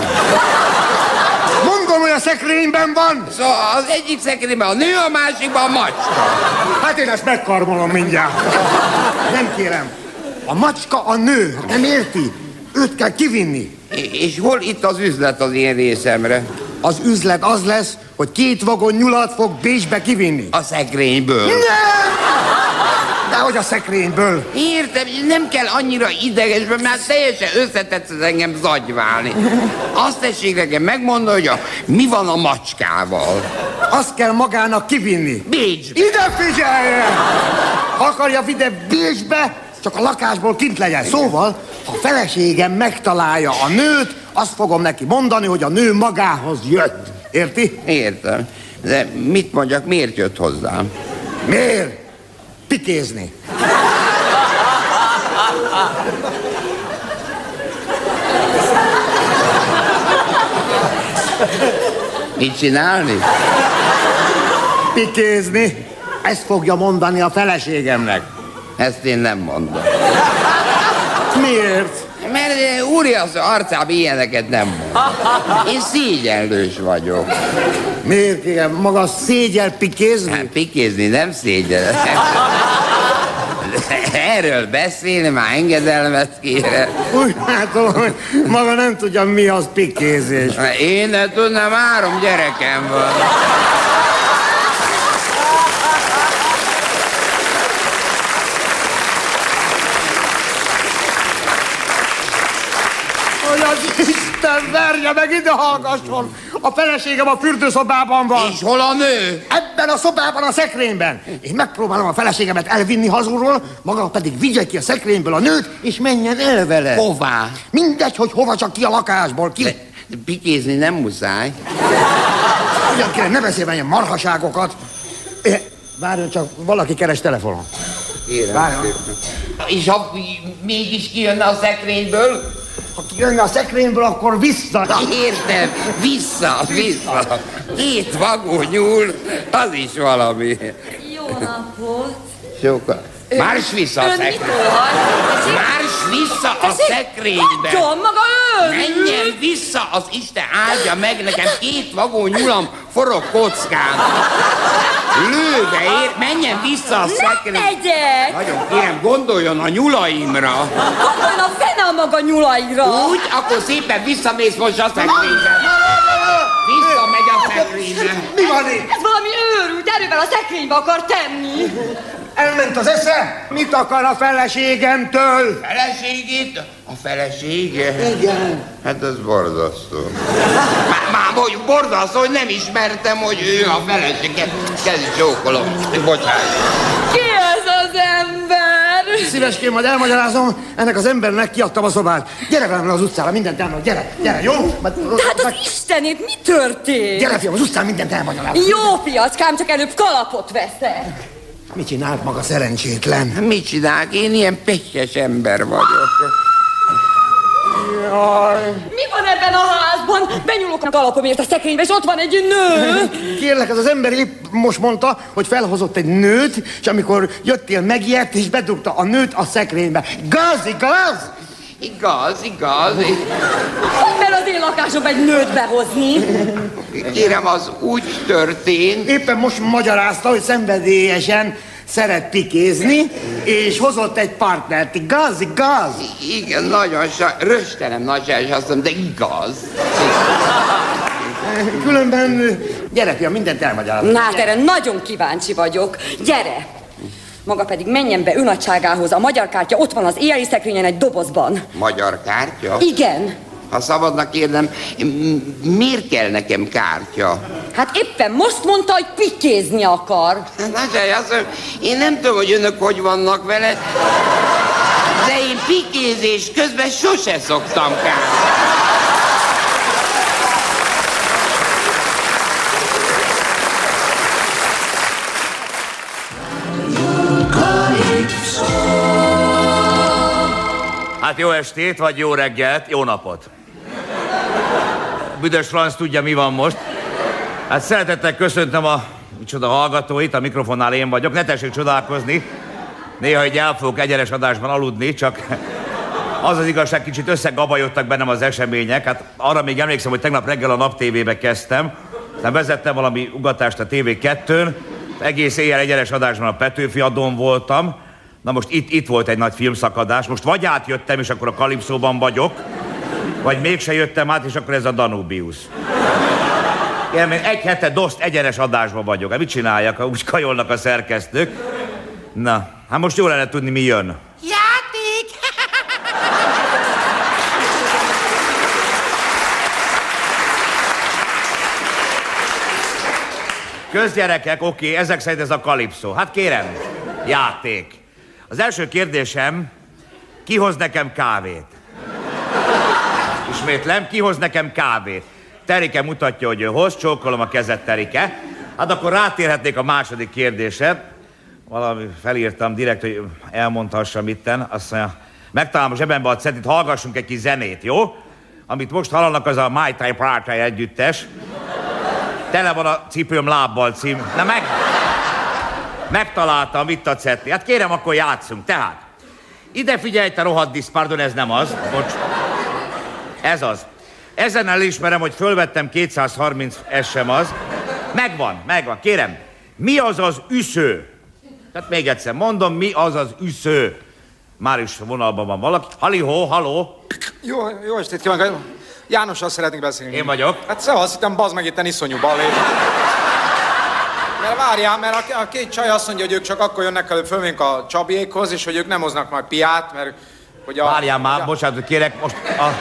Mondom, hogy a szekrényben van. Szóval az egyik szekrényben a nő, a másikban a macska. Hát én ezt megkarmolom mindjárt. Nem kérem. A macska a nő, hát nem érti? Őt kell kivinni. És, és hol itt az üzlet az én részemre? Az üzlet az lesz, hogy két vagon nyulat fog Bécsbe kivinni. A szekrényből. Nem! Dehogy a szekrényből. Értem, nem kell annyira ideges, mert teljesen összetetsz engem zagyválni. Azt tessék nekem megmondani, hogy a, mi van a macskával. Azt kell magának kivinni. Bécsbe. Ide figyeljen! Ha akarja vide Bécsbe, csak a lakásból kint legyen. Szóval, ha a feleségem megtalálja a nőt, azt fogom neki mondani, hogy a nő magához jött. Érti? Értem. De mit mondjak, miért jött hozzám? Miért? Pikézni. Mit csinálni? Pikézni. Ezt fogja mondani a feleségemnek. Ezt én nem mondom. Miért? Mert Úri az arcában ilyeneket nem mond. Én szégyenlős vagyok. Miért igen? Maga szégyel pikézni? Hát pikézni nem szégyen. Erről beszélni már engedelmet kére. Úgy látom, hogy maga nem tudja, mi az pikézés. Én ne tudnám, három gyerekem van. Hogy az Isten verje meg, ide hallgasson! A feleségem a fürdőszobában van. És hol a nő? Ebben a szobában, a szekrényben. Én megpróbálom a feleségemet elvinni hazulról, maga pedig vigye ki a szekrényből a nőt, és menjen el vele. Hová? Mindegy, hogy hova, csak ki a lakásból. Ki? Pikézni nem muszáj. Ugyan kérem, ne beszélj ilyen marhaságokat. Várjon csak, valaki keres telefonon. Várjon. És ha mégis kijönne a szekrényből? Ha kijönne a szekrényből, akkor vissza. Értem, vissza, vissza. Két vagó nyúl, az is valami. Jó napot! Sokat. Márs vissza a Ön szekrénybe. Márs vissza a szekrénybe. hagyjon maga ön! Menjen vissza, az Isten áldja meg nekem két vagó nyulam forog kockán. Lőve ér, menjen vissza a Nem szekrénybe. megyek! Nagyon kérem, gondoljon a nyulaimra. Gondoljon a fene a maga nyulaira! Úgy, akkor szépen visszamész most a szekrénybe. Visszamegy a szekrénybe. Mi van itt? Ez valami őrült, erővel a szekrénybe akar tenni! Elment az esze? Mit akar a feleségemtől? Feleségét? A felesége? Igen. Hát ez borzasztó. Már, már hogy borzasztó, hogy nem ismertem, hogy ő a felesége. Kezdj csókolom. Bocsánat. Ki ez az ember? Szíveském, majd elmagyarázom, ennek az embernek kiadtam a szobát. Gyere velem az utcára, mindent elmondom, gyere, gyere, jó? Majd, De hát az Istenét, mi történt? Gyere, fiam, az utcán mindent elmagyarázom. Jó piackám, csak előbb kalapot veszek. Mit csinált maga szerencsétlen? Mit csinálok? Én ilyen pekes ember vagyok. Jaj. Mi van ebben a házban? Benyúlok a kalapomért a szekrénybe, és ott van egy nő. Kérlek, ez az ember épp most mondta, hogy felhozott egy nőt, és amikor jöttél, megijedt, és bedugta a nőt a szekrénybe. Gaz, igaz? Igaz, igaz. Hogy mer az én lakásomba egy nőt behozni? Kérem, az úgy történt. Éppen most magyarázta, hogy szenvedélyesen szeret pikézni, és hozott egy partnert. Igaz, igaz? Igen, nagyon sa... Röstenem nagy és azt mondom, de igaz. Különben, gyere, fiam, mindent elmagyarázom. Na hát erre nagyon kíváncsi vagyok. Gyere! Maga pedig menjen be önadságához. A magyar kártya ott van az éjjeli szekrényen egy dobozban. Magyar kártya? Igen. Ha szabadnak kérdem, m- miért kell nekem kártya? Hát éppen most mondta, hogy pikézni akar. Hát Nagyjáj, azt mondom, én nem tudom, hogy önök hogy vannak vele, de én pikézés közben sose szoktam kártyát. Hát jó estét, vagy jó reggelt, jó napot. Büdös Franz tudja, mi van most. Hát szeretettel köszöntöm a micsoda hallgatóit, a mikrofonnál én vagyok. Ne tessék csodálkozni. Néha egy el fogok egyenes adásban aludni, csak az az igazság, kicsit összegabajodtak bennem az események. Hát arra még emlékszem, hogy tegnap reggel a Nap TV-be kezdtem. Aztán vezettem valami ugatást a TV2-n. Egész éjjel egyenes adásban a Petőfi adón voltam. Na most itt, itt volt egy nagy filmszakadás. Most vagy átjöttem, és akkor a Kalipszóban vagyok, vagy mégse jöttem át, és akkor ez a Danubius. Igen, én egy hete doszt egyenes adásban vagyok. Hát mit csináljak, ha úgy kajolnak a szerkesztők? Na, hát most jó lenne tudni, mi jön. Játék! Közgyerekek, oké, ezek szerint ez a kalipszó. Hát kérem, játék. Az első kérdésem, ki hoz nekem kávét? Ismétlem, ki hoz nekem kávét? Terike mutatja, hogy ő hoz, csókolom a kezet, Terike. Hát akkor rátérhetnék a második kérdésre. Valami felírtam direkt, hogy elmondhassam itten. Azt mondja, megtalálom a zsebembe a cetit, hallgassunk egy kis zenét, jó? Amit most hallanak, az a My Type Party együttes. Tele van a cipőm lábbal cím. Na meg... Megtaláltam itt a cetli. Hát kérem, akkor játszunk. Tehát, ide figyelj, te rohadt disz, pardon, ez nem az. Bocs. Ez az. Ezen elismerem, hogy fölvettem 230, ez sem az. Megvan, megvan, kérem. Mi az az üsző? Tehát még egyszer mondom, mi az az üsző? Már is vonalban van valaki. Halihó, haló. Jó, jó estét kívánok! Jánossal szeretnék beszélni. Én vagyok. Hát szevasz, hittem bazd meg itt iszonyú balé. Mert várjál, mert a, a két csaj azt mondja, hogy ők csak akkor jönnek előbb fölvénk a Csabiékhoz, és hogy ők nem hoznak majd piát, mert hogy a... Várjál már, Ja. bocsánat, kérek, most a...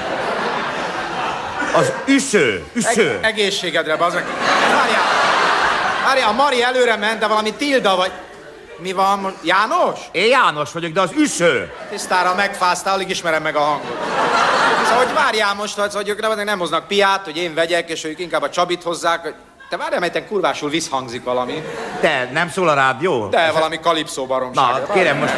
Az üsző, üsző. Eg- egészségedre, bazd meg. Várjál, várjál, a Mari előre ment, de valami Tilda vagy... Mi van most? János? Én János vagyok, de az üsző. Tisztára megfáztál, alig ismerem meg a hangot. Szóval, hogy várjál most, hogy, hogy ők nem, nem hoznak piát, hogy én vegyek, és ők inkább a Csabit hozzák. Te várjál, mert kurvásul visszhangzik valami. Te, nem szól a rádió? De valami kalipszó baromság. Na, kérem most,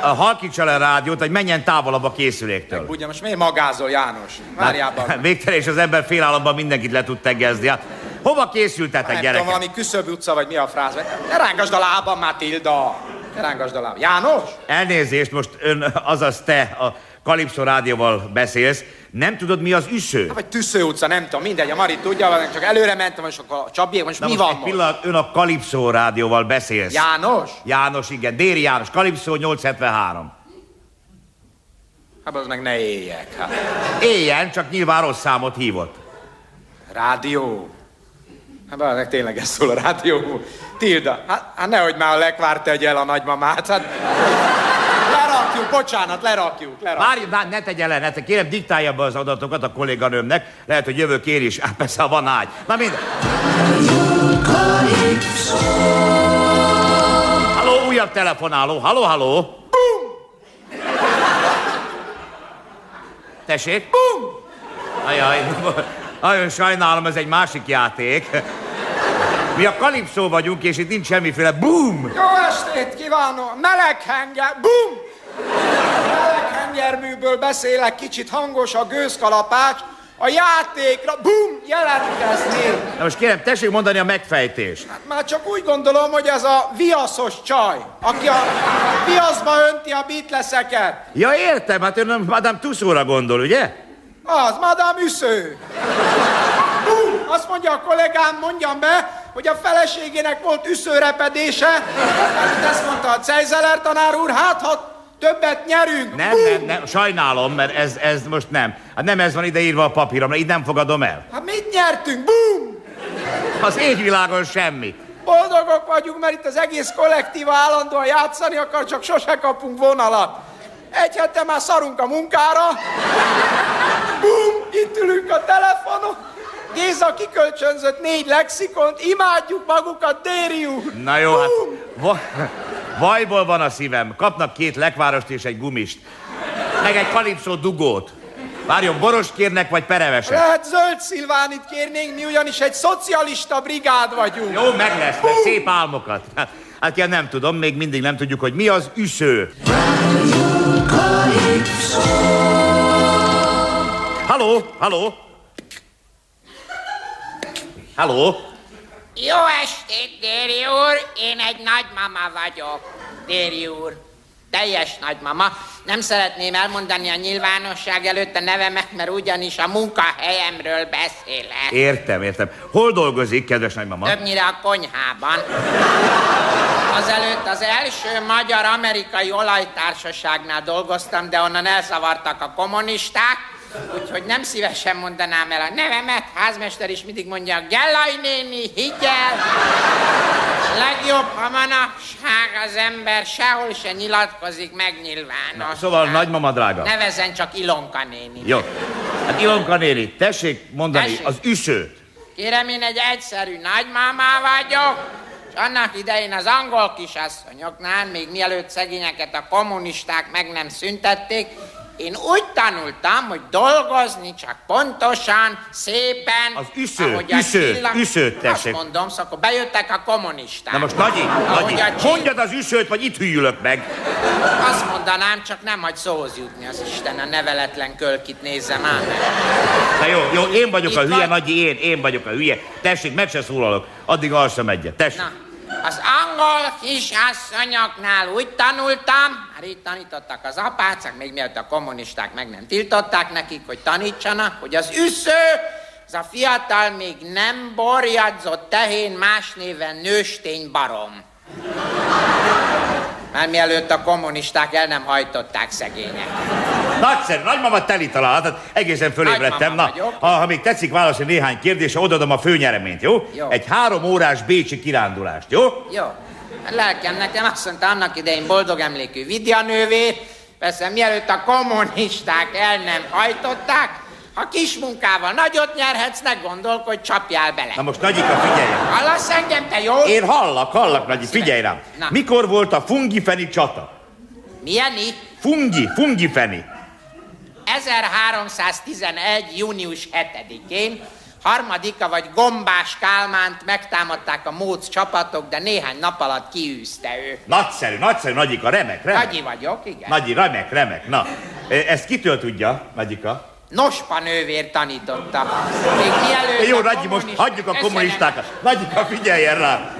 halkítsa le a rádiót, hogy menjen távolabb a készüléktől. Ugye most miért magázol, János? Várjál, bazd meg. Végtelen, és az ember félállamban mindenkit le tud teggezni. Hát, hova készültetek, tudom, gyerekek? valami küszöbb utca, vagy mi a fráz. Ne rángasd a lábam, Matilda! Ne rángasd a lábam. János? Elnézést, most ön, azaz te a Kalipszó rádióval beszélsz. Nem tudod, mi az üsző? Vagy Tüssző utca, nem tudom, mindegy, a Mari tudja, csak előre mentem, és akkor a Csabiék, most Na mi most van egy most? pillanat, ön a Kalipszó rádióval beszélsz. János? János, igen. Déri János, Kalipszó 873. Hát az meg ne éljek. Hát. Éljen, csak nyilván rossz számot hívott. Rádió. Hát valószínűleg tényleg ez szól a rádió. Tilda, hát, hát nehogy már a lekvár tegye el a nagymamát. Hát lerakjuk, bocsánat, lerakjuk, lerakjuk. Várj, várj, ne tegye le, ne tegye. Kérem, diktálja be az adatokat a kolléganőmnek. Lehet, hogy jövök én is. Hát persze, ha van ágy. Na mind. Halló, újabb telefonáló. Halló, halló. Tessék? Bum! Ajaj, nagyon sajnálom, ez egy másik játék. Mi a kalipszó vagyunk, és itt nincs semmiféle boom! Jó estét kívánok! Meleghenger, bum! Meleghengerműből beszélek, kicsit hangos a gőzkalapács. A játékra, bum, jelentkezni. Na most kérem, tessék mondani a megfejtést. Már csak úgy gondolom, hogy ez a viaszos csaj, aki a viaszba önti a Beatleseket. Ja, értem, hát ön Madame Tussaudsra gondol, ugye? Az, Madame Üsző. Bum, azt mondja a kollégám, mondjam be, hogy a feleségének volt üszőrepedése. Hát ezt mondta a Cejzeler tanár úr, hát ha többet nyerünk. Nem, nem, nem, sajnálom, mert ez, ez most nem. Hát nem ez van ideírva a papíromra, így nem fogadom el. Hát mit nyertünk? Bum! Az égvilágon semmi. Boldogok vagyunk, mert itt az egész kollektíva állandóan játszani akar, csak sose kapunk vonalat. Egy hete már szarunk a munkára. Bum! Itt ülünk a telefonon. Géza kikölcsönzött négy lexikont, imádjuk magukat, Déri úr. Na jó, hát va, vajból van a szívem. Kapnak két lekvárost és egy gumist. Meg egy kalipszó dugót. Várjon, borost kérnek, vagy pereveset? Lehet zöld szilvánit kérnénk, mi ugyanis egy szocialista brigád vagyunk. Jó, meg lesz, meg szép álmokat. Hát, hát ja, nem tudom, még mindig nem tudjuk, hogy mi az üsző. Halló, halló. Halló. Jó estét, Déri úr! Én egy nagymama vagyok. Déri úr. Teljes nagymama. Nem szeretném elmondani a nyilvánosság előtt a nevemet, mert ugyanis a munkahelyemről beszélek. Értem, értem. Hol dolgozik, kedves nagymama? Többnyire a konyhában. Azelőtt az első magyar-amerikai olajtársaságnál dolgoztam, de onnan elzavartak a kommunisták, úgyhogy nem szívesen mondanám el a nevemet. Házmester is mindig mondja, Gellaj néni, higgyel! Legjobb, ha manapság az ember sehol se nyilatkozik meg nyilvános. Szóval nagymama drága. Nevezzen csak Ilonka néni. Jó. Hát Ilonka néni, tessék mondani Tessék. az üsőt. Kérem, én egy egyszerű nagymámá vagyok, és annak idején az angol kisasszonyoknál, még mielőtt szegényeket a kommunisták meg nem szüntették, én úgy tanultam, hogy dolgozni csak pontosan, szépen, Az üsző, a üsző, csillag- üszőt Azt tessék. mondom, szóval bejöttek a kommunisták. Na most Nagyi, Nagyi, a csillag- mondjad az üsőt, vagy itt hűlök meg. Azt mondanám, csak nem hagy szóhoz jutni az Isten, a neveletlen kölkit nézzem ám. Na jó, jó, én vagyok a Itt hülye, van. Nagyi, én, én vagyok a hülye. Tessék, meg se szólalok, addig alszom egyet, tessék. Na, Az angol kisasszonyoknál úgy tanultam, már itt tanítottak az apácák, még mielőtt a kommunisták meg nem tiltották nekik, hogy tanítsanak, hogy az üsző, az a fiatal, még nem borjadzott tehén, más néven nőstény barom. Már mielőtt a kommunisták el nem hajtották szegények. Nagyszerű, nagymama teli találat, egészen fölébredtem. Na, ha, ha még tetszik válaszolni néhány kérdésre, odaadom a főnyereményt, jó? Jó. Egy három órás bécsi kirándulást, jó? Jó. Lelkem nekem azt mondta annak idején boldog emlékű vidjanővé, persze mielőtt a kommunisták el nem hajtották, ha kis munkával nagyot nyerhetsz, ne gondolkodj, csapjál bele. Na most Nagyika, figyelj! Hallasz engem, te jó? Én hallak, hallak, Nagyi, figyelj rám. Na. Mikor volt a fungifeni csata? Milyeni? Fungi, fungifeni. 1311. június 7-én harmadika vagy gombás Kálmánt megtámadták a móc csapatok, de néhány nap alatt kiűzte ő. Nagyszerű, nagyszerű, Nagyika, remek, remek. Nagyi vagyok, igen. Nagyi, remek, remek. Na, e, ezt kitől tudja, Nagyika? Nospa nővér tanította. Még mielőtt Jó, Nagyi, most hagyjuk a kommunistákat. Nagyika, figyeljen rá!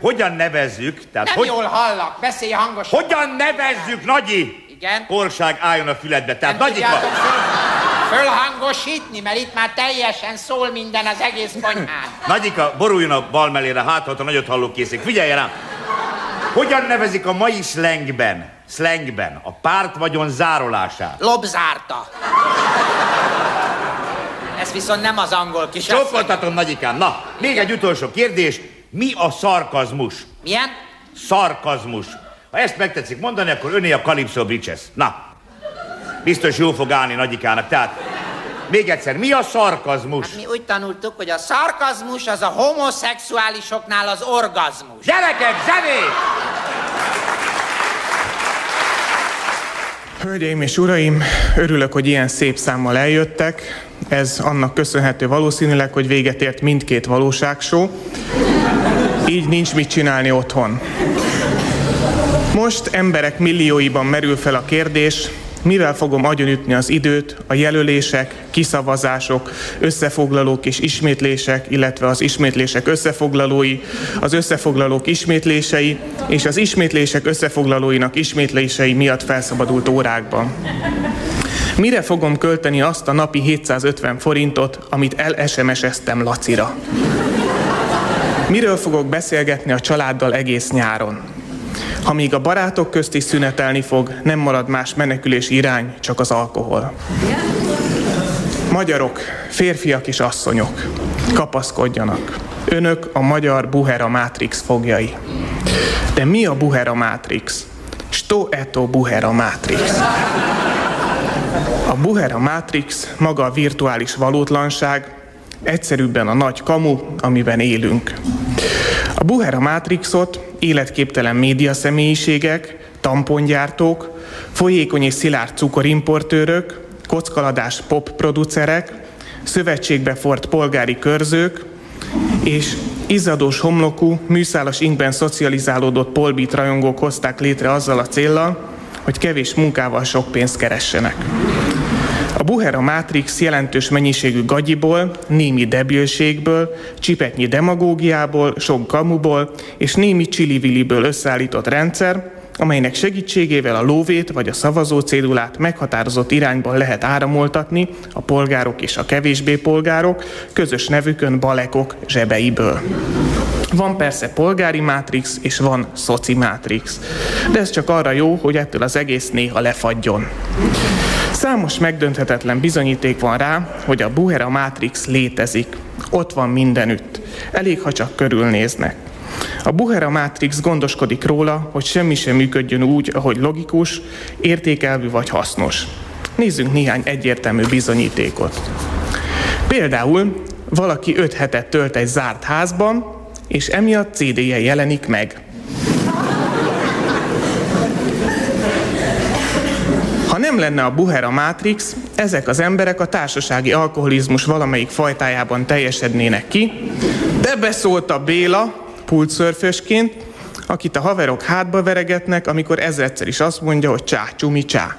Hogyan nevezzük? Tehát Nem hogy, jól hallak, beszélj hangosan. hogyan nevezzük, Nagyi? Igen? Korság álljon a füledbe. Tehát Nem Nagyika, föl, fölhangosítni, mert itt már teljesen szól minden az egész konyhán. Nagyika, boruljon a bal mellére, hát ha nagyot halló készik. Figyelj rám! Hogyan nevezik a mai slangben, slangben a párt vagyon zárolását? Lobzárta. Ez viszont nem az angol kis. Csókoltatom, Nagyikám. Na, még egy utolsó kérdés. Mi a szarkazmus? Milyen? Szarkazmus. Ha ezt megtetszik mondani, akkor öné a Calypso Bridges. Na, biztos jó fog állni Nagyikának. Tehát, még egyszer, mi a szarkazmus? Mi úgy tanultuk, hogy a szarkazmus az a homoszexuálisoknál az orgazmus. Gyerekek, zenét! Hölgyeim és uraim, örülök, hogy ilyen szép számmal eljöttek. Ez annak köszönhető valószínűleg, hogy véget ért mindkét valóságsó. Így nincs mit csinálni otthon. Most emberek millióiban merül fel a kérdés, mivel fogom agyonütni az időt, a jelölések, kiszavazások, összefoglalók és ismétlések, illetve az ismétlések összefoglalói, az összefoglalók ismétlései és az ismétlések összefoglalóinak ismétlései miatt felszabadult órákban. Mire fogom költeni azt a napi 750 forintot, amit el-SMS-eztem Lacira? Miről fogok beszélgetni a családdal egész nyáron? Ha még a barátok közt is szünetelni fog, nem marad más menekülés irány, csak az alkohol. Magyarok, férfiak és asszonyok, kapaszkodjanak. Önök a magyar Buhera Matrix fogjai. De mi a Buhera Matrix? Sto eto Buhera Matrix? A Buhera Matrix maga a virtuális valótlanság, egyszerűbben a nagy kamu, amiben élünk. A Buhera Matrixot életképtelen média személyiségek, tampongyártók, folyékony és szilárd cukorimportőrök, kockaladás pop producerek, szövetségbe fort polgári körzők és izzadós homlokú, műszálas inkben szocializálódott polbit rajongók hozták létre azzal a céllal, hogy kevés munkával sok pénzt keressenek. A Buhera Matrix jelentős mennyiségű gagyiból, némi debilségből, csipetnyi demagógiából, sok kamuból és némi csiliviliből összeállított rendszer, amelynek segítségével a lóvét vagy a szavazó cédulát meghatározott irányban lehet áramoltatni a polgárok és a kevésbé polgárok közös nevükön balekok zsebeiből. Van persze polgári mátrix, és van szoci mátrix. De ez csak arra jó, hogy ettől az egész néha lefadjon. Számos megdönthetetlen bizonyíték van rá, hogy a Buhera Matrix létezik. Ott van mindenütt. Elég, ha csak körülnéznek. A Buhera Matrix gondoskodik róla, hogy semmi sem működjön úgy, ahogy logikus, értékelvű vagy hasznos. Nézzünk néhány egyértelmű bizonyítékot. Például valaki öt hetet tölt egy zárt házban, és emiatt CD-je jelenik meg. Nem lenne a Buhera Matrix, ezek az emberek a társasági alkoholizmus valamelyik fajtájában teljesednének ki, de beszólt a Béla, pultszörfösként, akit a haverok hátba veregetnek, amikor ezerszer is azt mondja, hogy csá, csumi, csá.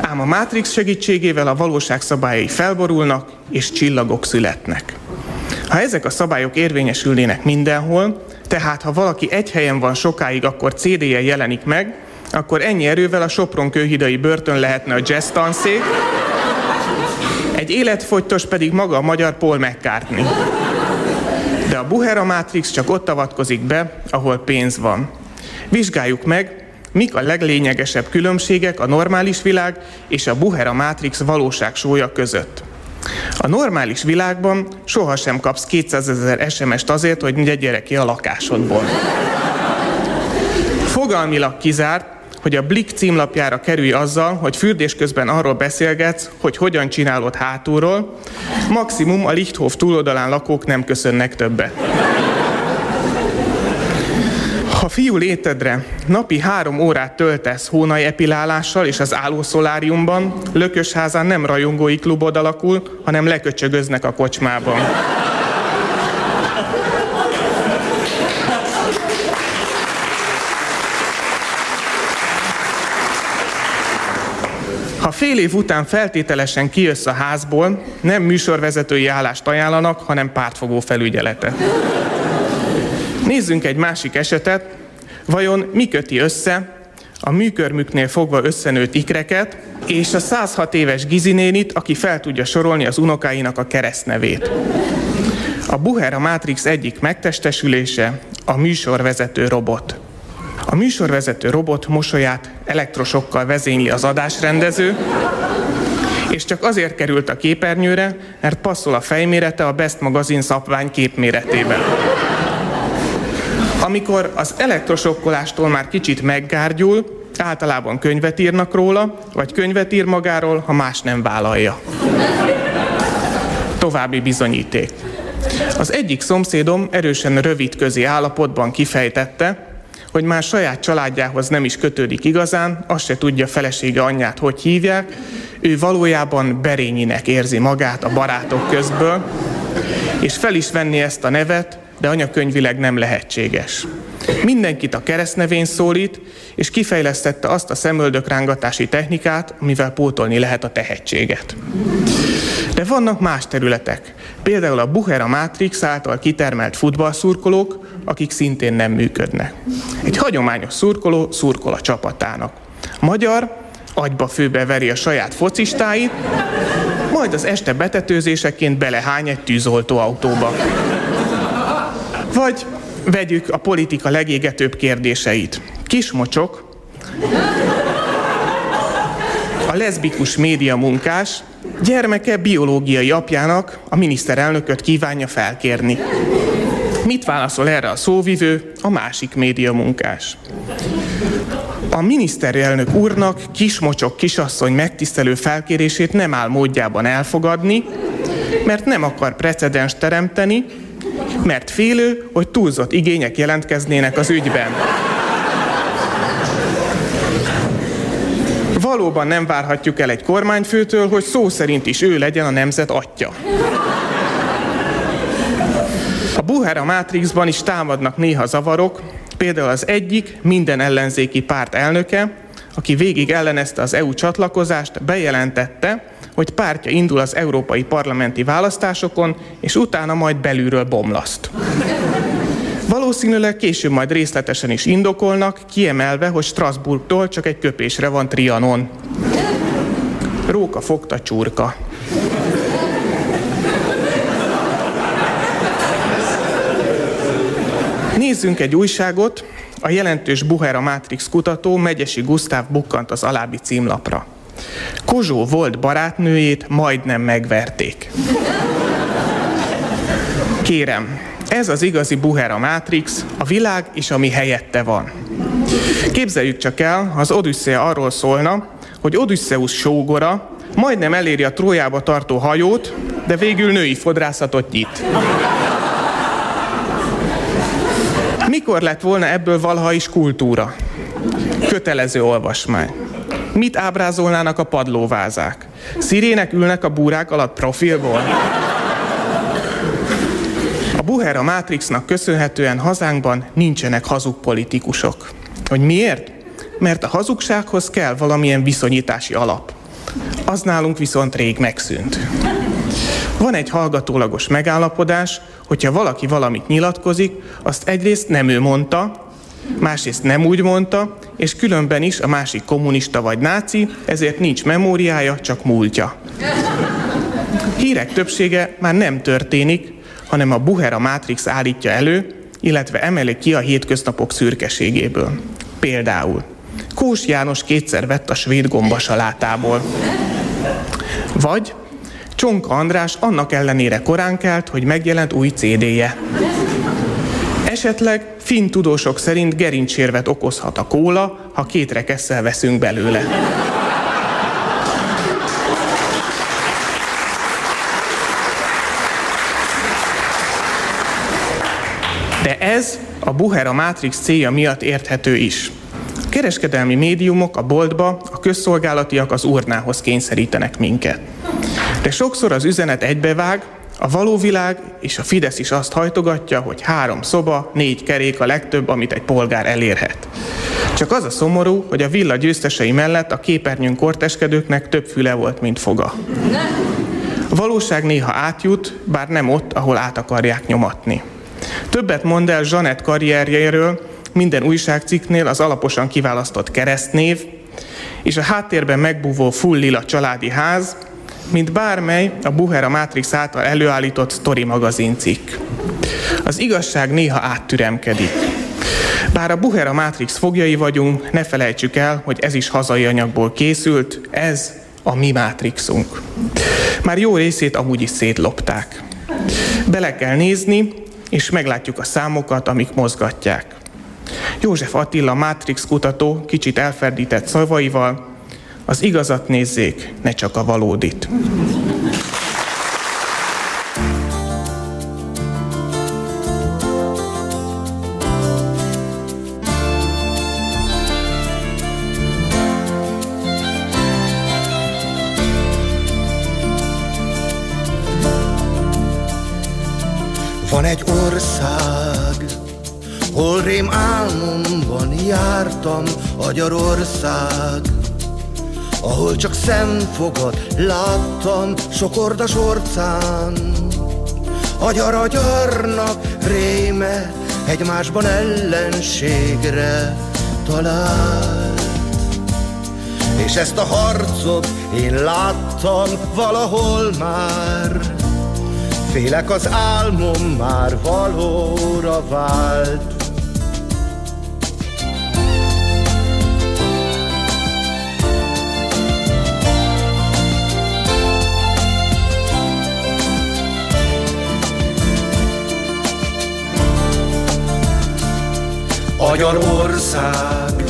Ám a Matrix segítségével a valóság szabályai felborulnak, és csillagok születnek. Ha ezek a szabályok érvényesülnének mindenhol, Tehát, ha valaki egy helyen van sokáig, akkor CD-je jelenik meg, akkor ennyi erővel a Sopron kőhidai börtön lehetne a jazz tanszék, egy életfogytos pedig maga a magyar Paul McCartney. De a Buhera Matrix csak ott avatkozik be, ahol pénz van. Vizsgáljuk meg, mik a leglényegesebb különbségek a normális világ és a Buhera Matrix valóság súlya között. A normális világban sohasem kapsz 200 ezer SMS-t azért, hogy ne gyere ki a lakásodból. Fogalmilag kizárt, hogy a Blick címlapjára kerülj azzal, hogy fürdés közben arról beszélgetsz, hogy hogyan csinálod hátulról, maximum a Lichthof túloldalán lakók nem köszönnek többet. Ha fiú létedre napi három órát töltesz hónai epilálással és az állószoláriumban, Lökösházán nem rajongói klubod alakul, hanem leköcsögöznek a kocsmában. Fél év után feltételesen kijössz a házból, nem műsorvezetői állást ajánlanak, hanem pártfogó felügyelete. Nézzünk egy másik esetet. Vajon mi köti össze a műkörmüknél fogva összenőtt ikreket, és a 106 éves Gizinénit, aki fel tudja sorolni az unokáinak a keresztnevét. A Buhera Matrix egyik megtestesülése a műsorvezető robot. A műsorvezető robot mosolyát elektrosokkal vezényli az adásrendező, és csak azért került a képernyőre, mert passzol a fejmérete a Best magazin szabvány képméretében. Amikor az elektrosokkolástól már kicsit meggárgyul, általában könyvet írnak róla, vagy könyvet ír magáról, ha más nem vállalja. További bizonyíték. Az egyik szomszédom erősen rövid közi állapotban kifejtette, hogy már saját családjához nem is kötődik igazán, azt se tudja felesége anyját, hogy hívják, ő valójában Berényinek érzi magát a barátok közből, és fel is venni ezt a nevet, de anyakönyvileg nem lehetséges. Mindenkit a keresztnevén szólít, és kifejlesztette azt a szemöldökrángatási technikát, amivel pótolni lehet a tehetséget. De vannak más területek, például a Buhera Matrix által kitermelt futballszurkolók, akik szintén nem működnek. Egy hagyományos szurkoló szurkol a csapatának. Magyar agyba főbe veri a saját focistáit, majd az este betetőzéseként belehány egy tűzoltó autóba. Vagy vegyük a politika legégetőbb kérdéseit. Kismocsok, a leszbikus média munkás gyermeke biológiai apjának a miniszterelnököt kívánja felkérni. Mit válaszol erre a szóvivő, a másik média munkás? A miniszterelnök úrnak kismocsok kisasszony megtisztelő felkérését nem áll módjában elfogadni, mert nem akar precedens teremteni, mert félő, hogy túlzott igények jelentkeznének az ügyben. Valóban nem várhatjuk el egy kormányfőtől, hogy szó szerint is ő legyen a nemzet atya. A Buhara Matrixban is támadnak néha zavarok, például az egyik minden ellenzéki párt elnöke, aki végig ellenezte az EU csatlakozást, bejelentette, hogy pártja indul az európai parlamenti választásokon, és utána majd belülről bomlaszt. Valószínűleg később majd részletesen is indokolnak, kiemelve, hogy Strasbourgtól csak egy köpésre van Trianon. Róka fogta csurka. Nézzünk egy újságot, a jelentős Buhera Matrix kutató Megyesi Gusztáv bukkant az alábbi címlapra. Kozsó volt barátnőjét, majdnem megverték. Kérem, ez az igazi Buhera Matrix, a világ és ami helyette van. Képzeljük csak el, az Odüsszea arról szólna, hogy Odüsszeusz sógora majdnem eléri a Trójába tartó hajót, de végül női fodrászatot nyit. Mikor lett volna ebből valaha is kultúra? Kötelező olvasmány. Mit ábrázolnának a padlóvázák? Szirének ülnek a búrák alatt profilból? A Buhera Matrixnak köszönhetően hazánkban nincsenek hazug politikusok. Hogy miért? Mert a hazugsághoz kell valamilyen viszonyítási alap. Az nálunk viszont rég megszűnt. Van egy hallgatólagos megállapodás, hogyha valaki valamit nyilatkozik, azt egyrészt nem ő mondta, másrészt nem úgy mondta, és különben is a másik kommunista vagy náci, ezért nincs memóriája, csak múltja. Hírek többsége már nem történik, hanem a Buhera Matrix állítja elő, illetve emeli ki a hétköznapok szürkeségéből. Például Kós János kétszer vett a svéd gombasalátából. Vagy Csonka András annak ellenére korán kelt, hogy megjelent új CD-je. Esetleg finn tudósok szerint gerincsérvet okozhat a kóla, ha két rekesszel veszünk belőle. De ez a Buhera Matrix célja miatt érthető is. A kereskedelmi médiumok a boltba, a közszolgálatiak az urnához kényszerítenek minket. De sokszor az üzenet egybevág, a való világ és a Fidesz is azt hajtogatja, hogy három szoba, négy kerék a legtöbb, amit egy polgár elérhet. Csak az a szomorú, hogy a villa győztesei mellett a képernyőn korteskedőknek több füle volt, mint foga. A valóság néha átjut, bár nem ott, ahol át akarják nyomatni. Többet mond el Zsanett karrierjéről, minden újságcikknél az alaposan kiválasztott keresztnév, és a háttérben megbúvó full lila családi ház, mint bármely a Buhera Matrix által előállított Story magazin cikk. Az igazság néha áttüremkedik. Bár a Buhera Matrix fogjai vagyunk, ne felejtsük el, hogy ez is hazai anyagból készült, ez a mi Matrixunk. Már jó részét amúgy is szétlopták. Bele kell nézni, és meglátjuk a számokat, amik mozgatják. József Attila Matrix kutató kicsit elferdített szavaival, az igazat nézzék, ne csak a valódit. Van egy ország, hol rém álmomban jártam, Magyarország, ahol csak szemfogat láttam sok ordas orcán. Agyar agyarnak réme egymásban ellenségre talált. És ezt a harcot én láttam valahol már, Félek az álmom már valóra vált Magyar ország,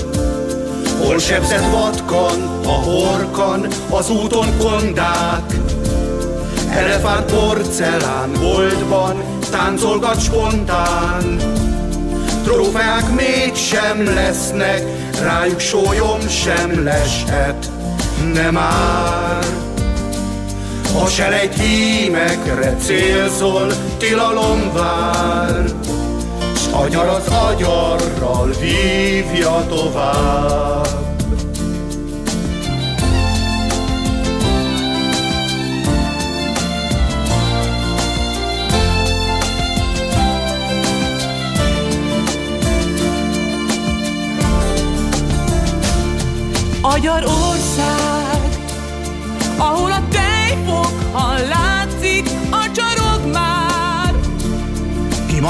hol sebzett vatkan, a horkan, az úton kondák, Elefánt porcelán boltban táncolgat spontán. Trófeák mégsem lesznek, rájuk sólyom sem leshet, nem már A selejt hímekre célzol, tilalom vár agyar az agyarral vívja tovább. Magyar ország,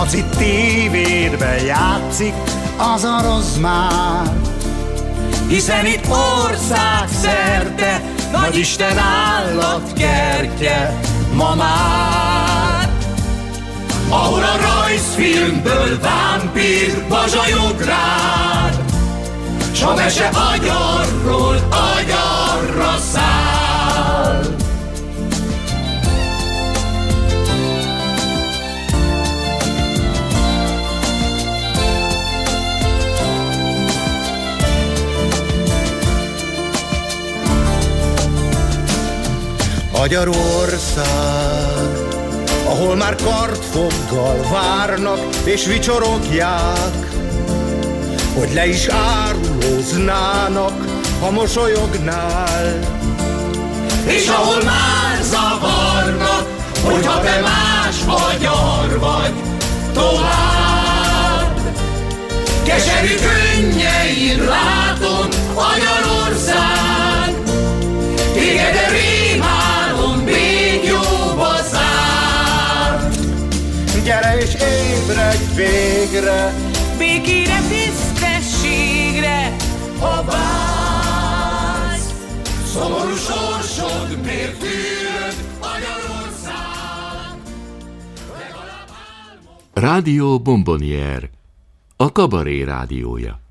Imaci tévédbe játszik az a rozmár. Hiszen itt ország szerte, nagy Isten állatkertje, ma már. Ahol a rajzfilmből vámpír bazsajog rád, s a mese agyarról agyarra Magyarország, ahol már kartfoggal várnak és vicsorogják, hogy le is árulóznának, ha mosolyognál. És ahol már zavarnak Hogyha te más magyar vagy tovább Keserű könnyein látom Magyarország Téged a ébredj végre, Békére, tisztességre, ha vágysz Szomorú sorsod miért tűröd Magyarország. Rádió Bombonier, a kabaré rádiója.